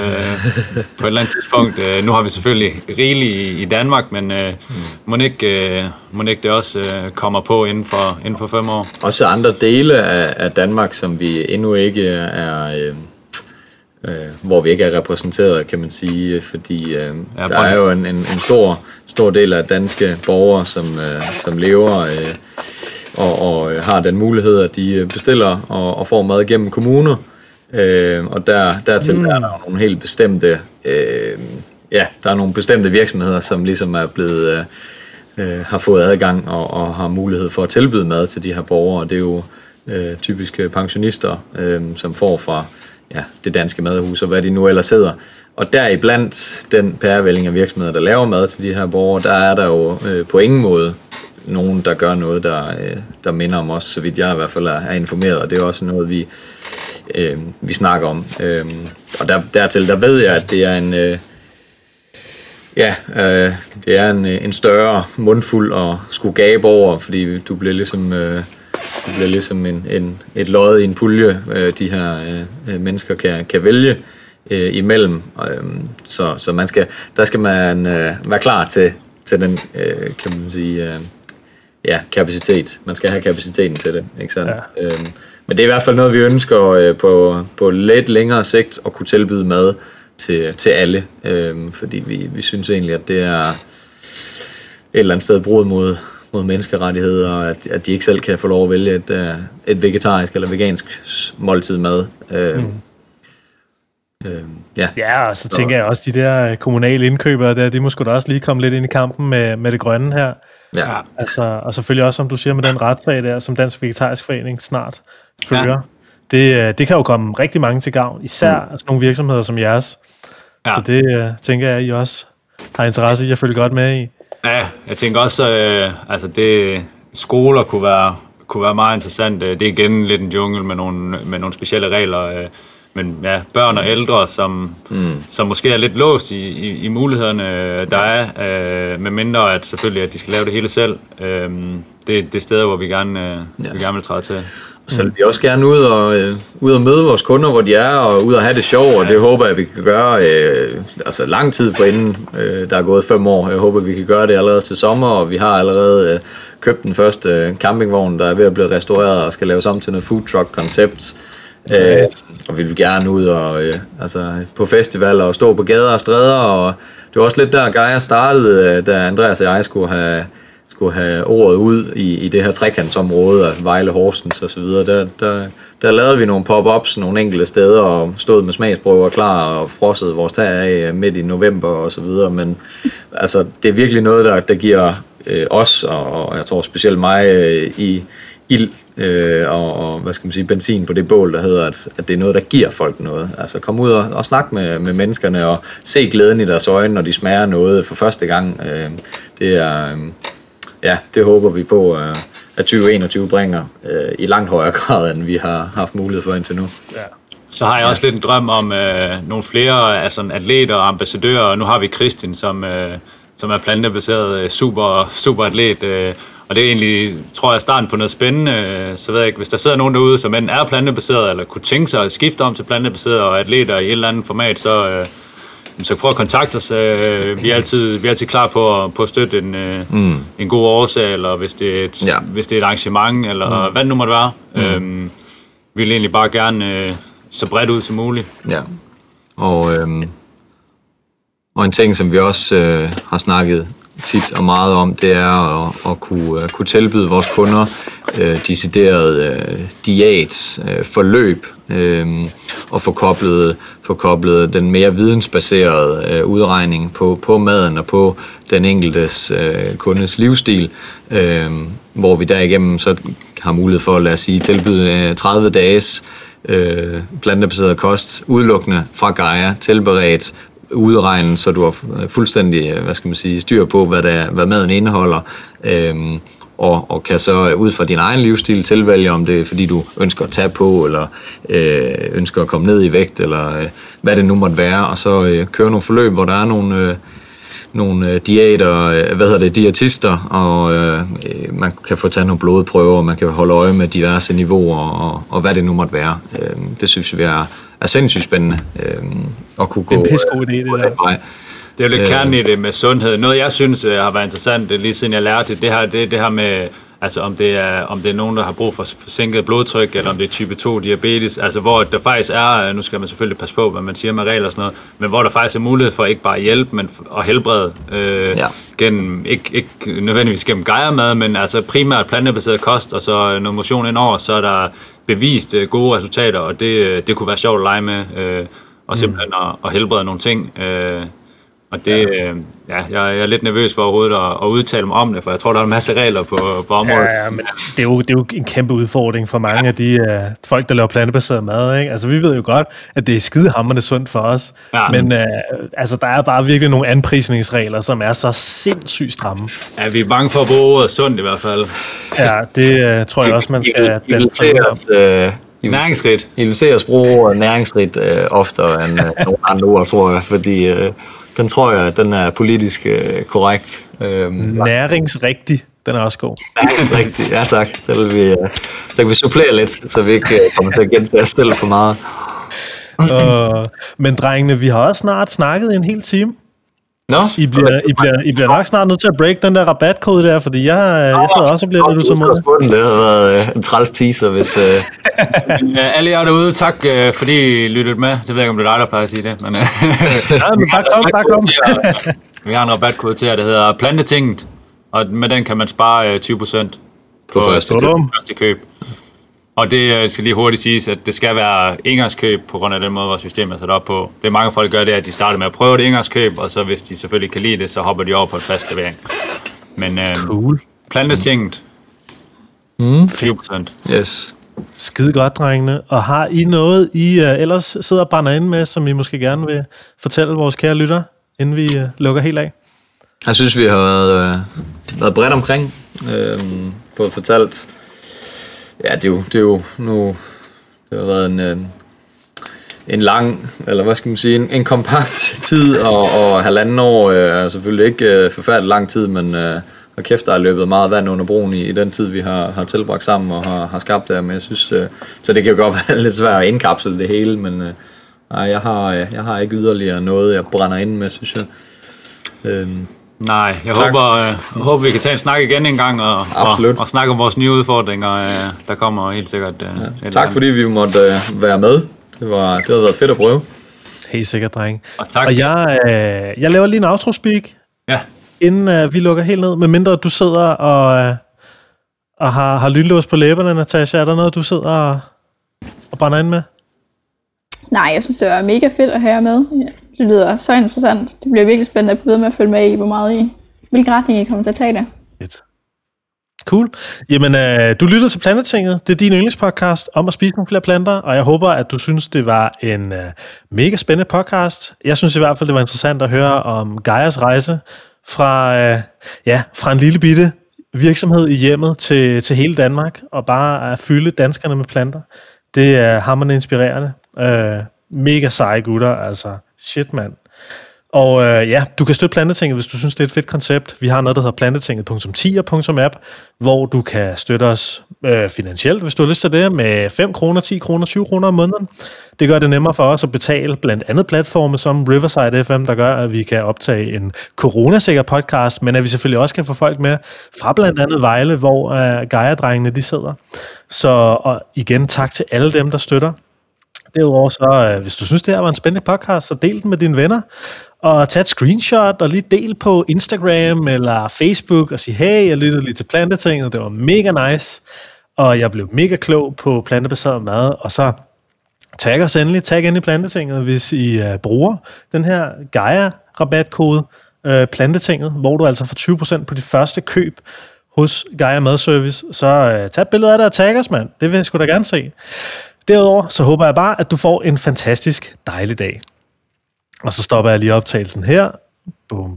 Speaker 2: på et eller andet tidspunkt. Øh, nu har vi selvfølgelig rigeligt i, i Danmark, men øh, mm. må, ikke, øh, må ikke det også øh, kommer på inden for, inden for fem år.
Speaker 3: Også andre dele af, af Danmark, som vi endnu ikke er... Øh, øh, hvor vi ikke er repræsenteret, kan man sige, fordi øh, ja, der er jo en, en, en stor, stor del af danske borgere, som, øh, som lever øh, og, og øh, har den mulighed, at de øh, bestiller og, og får mad gennem kommuner. Øh, og der, dertil mm. er der nogle helt bestemte, øh, ja, der er nogle bestemte virksomheder, som ligesom er blevet, øh, øh, har fået adgang og, og har mulighed for at tilbyde mad til de her borgere. Det er jo øh, typiske pensionister, øh, som får fra ja, det danske madhus og hvad de nu ellers hedder. og deriblandt den pærevælling af virksomheder, der laver mad til de her borgere, der er der jo øh, på ingen måde nogen, der gør noget, der, øh, der minder om os, så vidt jeg i hvert fald er, er informeret, og det er også noget, vi, øh, vi snakker om. Øh, og der, dertil, der ved jeg, at det er en... Øh, Ja, øh, det er en, øh, en større mundfuld at skulle gabe over, fordi du bliver ligesom, øh, du bliver ligesom en, en, et lod i en pulje, øh, de her øh, øh mennesker kan, kan vælge øh, imellem. Øh, så så man skal, der skal man øh, være klar til, til den, øh, kan man sige, øh, ja, kapacitet. Man skal have kapaciteten til det, ikke sandt? Ja. Øh, men det er i hvert fald noget, vi ønsker øh, på, på lidt længere sigt at kunne tilbyde mad til, til alle, øh, fordi vi, vi synes egentlig, at det er et eller andet sted brud mod, mod menneskerettigheder, og at, at de ikke selv kan få lov at vælge et, øh, et vegetarisk eller vegansk måltid mad. Øh, mm.
Speaker 1: Øh, ja. ja, og så tænker jeg også, de der kommunale indkøbere der, de må sgu da også lige komme lidt ind i kampen med, med det grønne her. Ja. Altså, og selvfølgelig også, som du siger, med den retssag der, som Dansk Vegetarisk Forening snart fører. Ja. Det, øh, det kan jo komme rigtig mange til gavn, især mm. sådan nogle virksomheder som jeres. Ja. Så det uh, tænker jeg, I også har interesse i at følge godt med i.
Speaker 2: Ja, jeg tænker også, øh, altså det, skoler kunne være, kunne være meget interessant. Det er igen lidt en jungle med nogle, med nogle specielle regler. Øh, men ja, børn og ældre, som, mm. som måske er lidt låst i, i, i mulighederne, der er, øh, med mindre at selvfølgelig, at de skal lave det hele selv. Øh, det, det er steder, hvor vi gerne, øh, ja. vi gerne vil træde til.
Speaker 3: Så vil vi også gerne ud og, øh, ud og møde vores kunder, hvor de er, og ud og have det sjovt, og det håber jeg, vi kan gøre øh, altså lang tid på inden øh, der er gået fem år. Jeg håber, vi kan gøre det allerede til sommer, og vi har allerede øh, købt den første øh, campingvogn, der er ved at blive restaureret og skal laves om til noget food truck koncept. Øh, og vi vil gerne ud og øh, altså, på festivaler og stå på gader og stræder, og det var også lidt der, Geir startede, øh, da Andreas og jeg skulle have skulle have ordet ud i, i det her trekantsområde af Vejle, Horsens og så videre, der, der, der lavede vi nogle pop-ups nogle enkelte steder og stod med smagsprøver klar og frossede vores tag af øh, midt i november og så videre, men altså, det er virkelig noget, der, der giver øh, os, og, og jeg tror specielt mig, øh, i ild øh, og, og, hvad skal man sige, benzin på det bål, der hedder, at, at det er noget, der giver folk noget. Altså kom ud og, og snak med, med menneskerne og se glæden i deres øjne, når de smager noget for første gang. Øh, det er... Øh, ja, det håber vi på, øh, at 2021 bringer øh, i langt højere grad, end vi har haft mulighed for indtil nu. Ja.
Speaker 2: Så har jeg også lidt en drøm om øh, nogle flere altså, atleter og ambassadører. Nu har vi Kristin, som, øh, som er plantebaseret øh, super, super atlet. Øh, og det er egentlig, tror jeg, starten på noget spændende. Så ved jeg ikke, hvis der sidder nogen derude, som enten er plantebaseret, eller kunne tænke sig at skifte om til plantebaseret og atleter i et eller andet format, så, øh, så prøv at kontakte os. Øh, vi er altid, vi er altid klar på at, på at støtte en, øh, mm. en god årsag, eller hvis det er et, ja. hvis det er et arrangement, eller mm. hvad det nu måtte være. Mm. Øhm, vi vil egentlig bare gerne øh, så bredt ud som muligt.
Speaker 3: Ja, og, øhm, og en ting, som vi også øh, har snakket tit og meget om, det er at, at kunne, uh, kunne tilbyde vores kunder uh, decideret øh, uh, diæt, uh, forløb, og få koblet, få koblet den mere vidensbaserede uh, udregning på, på maden og på den enkeltes uh, kundes livsstil, uh, hvor vi derigennem så har mulighed for, lad os sige, tilbyde uh, 30 dages øh, plantebaseret kost, udelukkende fra Gaia, tilberedt udregne, så du har øh, fuldstændig øh, hvad skal man sige, styr på, hvad, der, hvad maden indeholder, øhm, og, og kan så øh, ud fra din egen livsstil tilvælge, om det er fordi du ønsker at tage på, eller øh, ønsker at komme ned i vægt, eller øh, hvad det nu måtte være, og så øh, køre nogle forløb, hvor der er nogle... Øh, nogle øh, diæter, øh, hvad hedder det, diætister, og øh, man kan få taget nogle blodprøver, og man kan holde øje med diverse niveauer, og, og hvad det nu måtte være. Øh, det synes vi er, er sindssygt spændende øh, at kunne gå
Speaker 1: Det er en pissegod idé, det der.
Speaker 2: Det er jo lidt øh, kernen i det med sundhed. Noget, jeg synes øh, har været interessant, lige siden jeg lærte det, det her, det, det her med, altså om det, er, om det er nogen, der har brug for sænket blodtryk, eller om det er type 2 diabetes, altså hvor der faktisk er, nu skal man selvfølgelig passe på, hvad man siger med regler og sådan noget, men hvor der faktisk er mulighed for ikke bare at hjælpe, men at helbrede øh, ja. gennem, ikke, ikke nødvendigvis gennem gejermad, men altså primært plantebaseret kost, og så noget motion indover, så er der bevist øh, gode resultater, og det, det kunne være sjovt at lege med, øh, og simpelthen mm. at, at helbrede nogle ting. Øh, Og det, øh, ja, jeg, er lidt nervøs for overhovedet at, at udtale mig om det, for jeg tror, der er en masse regler på, på området.
Speaker 1: Ja, ja, men det er, jo, det er jo en kæmpe udfordring for mange af de uh, folk, der laver plantebaseret mad. Ikke? Altså, vi ved jo godt, at det er skidehammerende sundt for os.
Speaker 2: Ja.
Speaker 1: Men uh, altså, der er bare virkelig nogle anprisningsregler, som er så sindssygt stramme.
Speaker 2: Ja, vi er bange for at bruge ordet sundt i hvert fald.
Speaker 1: Ja, det uh, tror jeg også, man skal
Speaker 3: I I
Speaker 2: Næringsrigt.
Speaker 3: I vil se os bruge næringsrigt øh, oftere end øh, nogle andre ord, tror jeg, fordi øh, den tror jeg, den er politisk øh, korrekt. Øh,
Speaker 1: Næringsrigtig, den er også god.
Speaker 3: næringsrigt, ja tak. Det vil vi, øh, så kan vi supplere lidt, så vi ikke øh, kommer til at gentage os selv for meget.
Speaker 1: Uh, men drengene, vi har også snart snakket en hel time.
Speaker 3: Nå,
Speaker 1: I bliver, I, bliver, I bliver nok snart nødt til at break den der rabatkode der, fordi jeg, jeg sidder også og bliver lidt utålmodig.
Speaker 3: Det havde været øh, en træls teaser, hvis... Øh, [laughs]
Speaker 2: alle jer derude, tak øh, fordi I lyttede med. Det ved jeg ikke, om det er dig, der plejer at sige det. Men, øh, [laughs]
Speaker 1: Ja, men bare kom, bare kom. [laughs]
Speaker 2: vi har en rabatkode til jer, der hedder Plantetinget. Og med den kan man spare øh, 20% på,
Speaker 3: På første
Speaker 2: køb. første køb. Og det øh, skal lige hurtigt siges, at det skal være engangskøb på grund af den måde, vores system er sat op på. Det er mange folk gør det, at de starter med at prøve et engangskøb, og så hvis de selvfølgelig kan lide det, så hopper de over på en fast levering. Men øh,
Speaker 1: Cool.
Speaker 2: plantetinget, mm. 20%.
Speaker 3: yes.
Speaker 1: Skide godt, drengene. Og har I noget, I uh, ellers sidder og brænder ind med, som I måske gerne vil fortælle vores kære lytter, inden vi uh, lukker helt af?
Speaker 3: Jeg synes, vi har været, øh, været bredt omkring. Øh, fået fortalt... Ja, det er jo, det er jo nu... Det har været en, øh, en lang, eller hvad skal man sige, en, en kompakt tid, og, og halvanden år øh, er selvfølgelig ikke øh, forfærdelig lang tid, men øh, og kæft, der er løbet meget vand under broen i, i den tid, vi har, har tilbragt sammen og har, har skabt det, men jeg synes, øh, så det kan jo godt [laughs] være lidt svært at indkapsle det hele, men øh, nej, jeg har, jeg har ikke yderligere noget, jeg brænder ind med, synes jeg. Øh,
Speaker 2: Nej, jeg
Speaker 3: Tak.
Speaker 2: håber, øh, jeg håber, vi kan tage en snak igen en gang og, og,
Speaker 3: Absolut.
Speaker 2: og snakke om vores nye udfordringer. Øh, der kommer helt sikkert... Øh, eller
Speaker 3: Tak
Speaker 2: andet.
Speaker 3: fordi vi måtte øh, være med. Det, var, det har været fedt at prøve.
Speaker 1: Helt sikkert, dreng.
Speaker 2: Og tak.
Speaker 1: Og jeg, øh, jeg laver lige en outro-speak,
Speaker 2: Ja,
Speaker 1: inden øh, vi lukker helt ned, medmindre du sidder og, øh, og har, har lynlås på læberne, Natasha. Er der noget, du sidder og, og brænder ind med?
Speaker 4: Nej, jeg synes, det var mega fedt at have jer med. Det lyder så interessant. Det bliver virkelig spændende at blive ved med at følge med i, hvor meget I, hvilken retning I kommer til at tage det.
Speaker 1: Fedt. Cool. Jamen, øh, du lyttede til Plantetinget. Det er din yndlingspodcast om at spise nogle flere planter, og jeg håber, at du synes, det var en øh, mega spændende podcast. Jeg synes i hvert fald, det var interessant at høre om Gaias rejse fra, øh, ja, fra en lille bitte virksomhed i hjemmet til, til hele Danmark, og bare at fylde danskerne med planter. Det er hammerende inspirerende. Øh, mega seje gutter, altså. Shit, mand. Og øh, ja, du kan støtte Plantetinget, hvis du synes, det er et fedt koncept. Vi har noget, der hedder plantetinget.10.app, hvor du kan støtte os øh, finansielt, hvis du har lyst til det, med 5 kroner, 10 kroner, 20 kroner om måneden. Det gør det nemmere for os at betale blandt andet platforme som Riverside FM, der gør, at vi kan optage en coronasikker podcast, men at vi selvfølgelig også kan få folk med fra blandt andet Vejle, hvor øh, Gaia-drengene de sidder. Så og igen, tak til alle dem, der støtter. Derudover så, øh, hvis du synes, det her var en spændende podcast, så del den med dine venner. Og tag et screenshot og lige del på Instagram eller Facebook og sige, hey, jeg lyttede lige til plantetinget, det var mega nice. Og jeg blev mega klog på plantebaseret mad. Og så tag os endelig, tag ind i plantetinget, hvis I uh, bruger den her Gaia-rabatkode uh, plantetinget, hvor du altså får 20% på dit første køb hos Gaia Madservice. Så uh, tag et billede af det og tag os, mand. Det vil jeg sgu da gerne se. Derudover så håber jeg bare, at du får en fantastisk dejlig dag. Og så stopper jeg lige optagelsen her. Bum,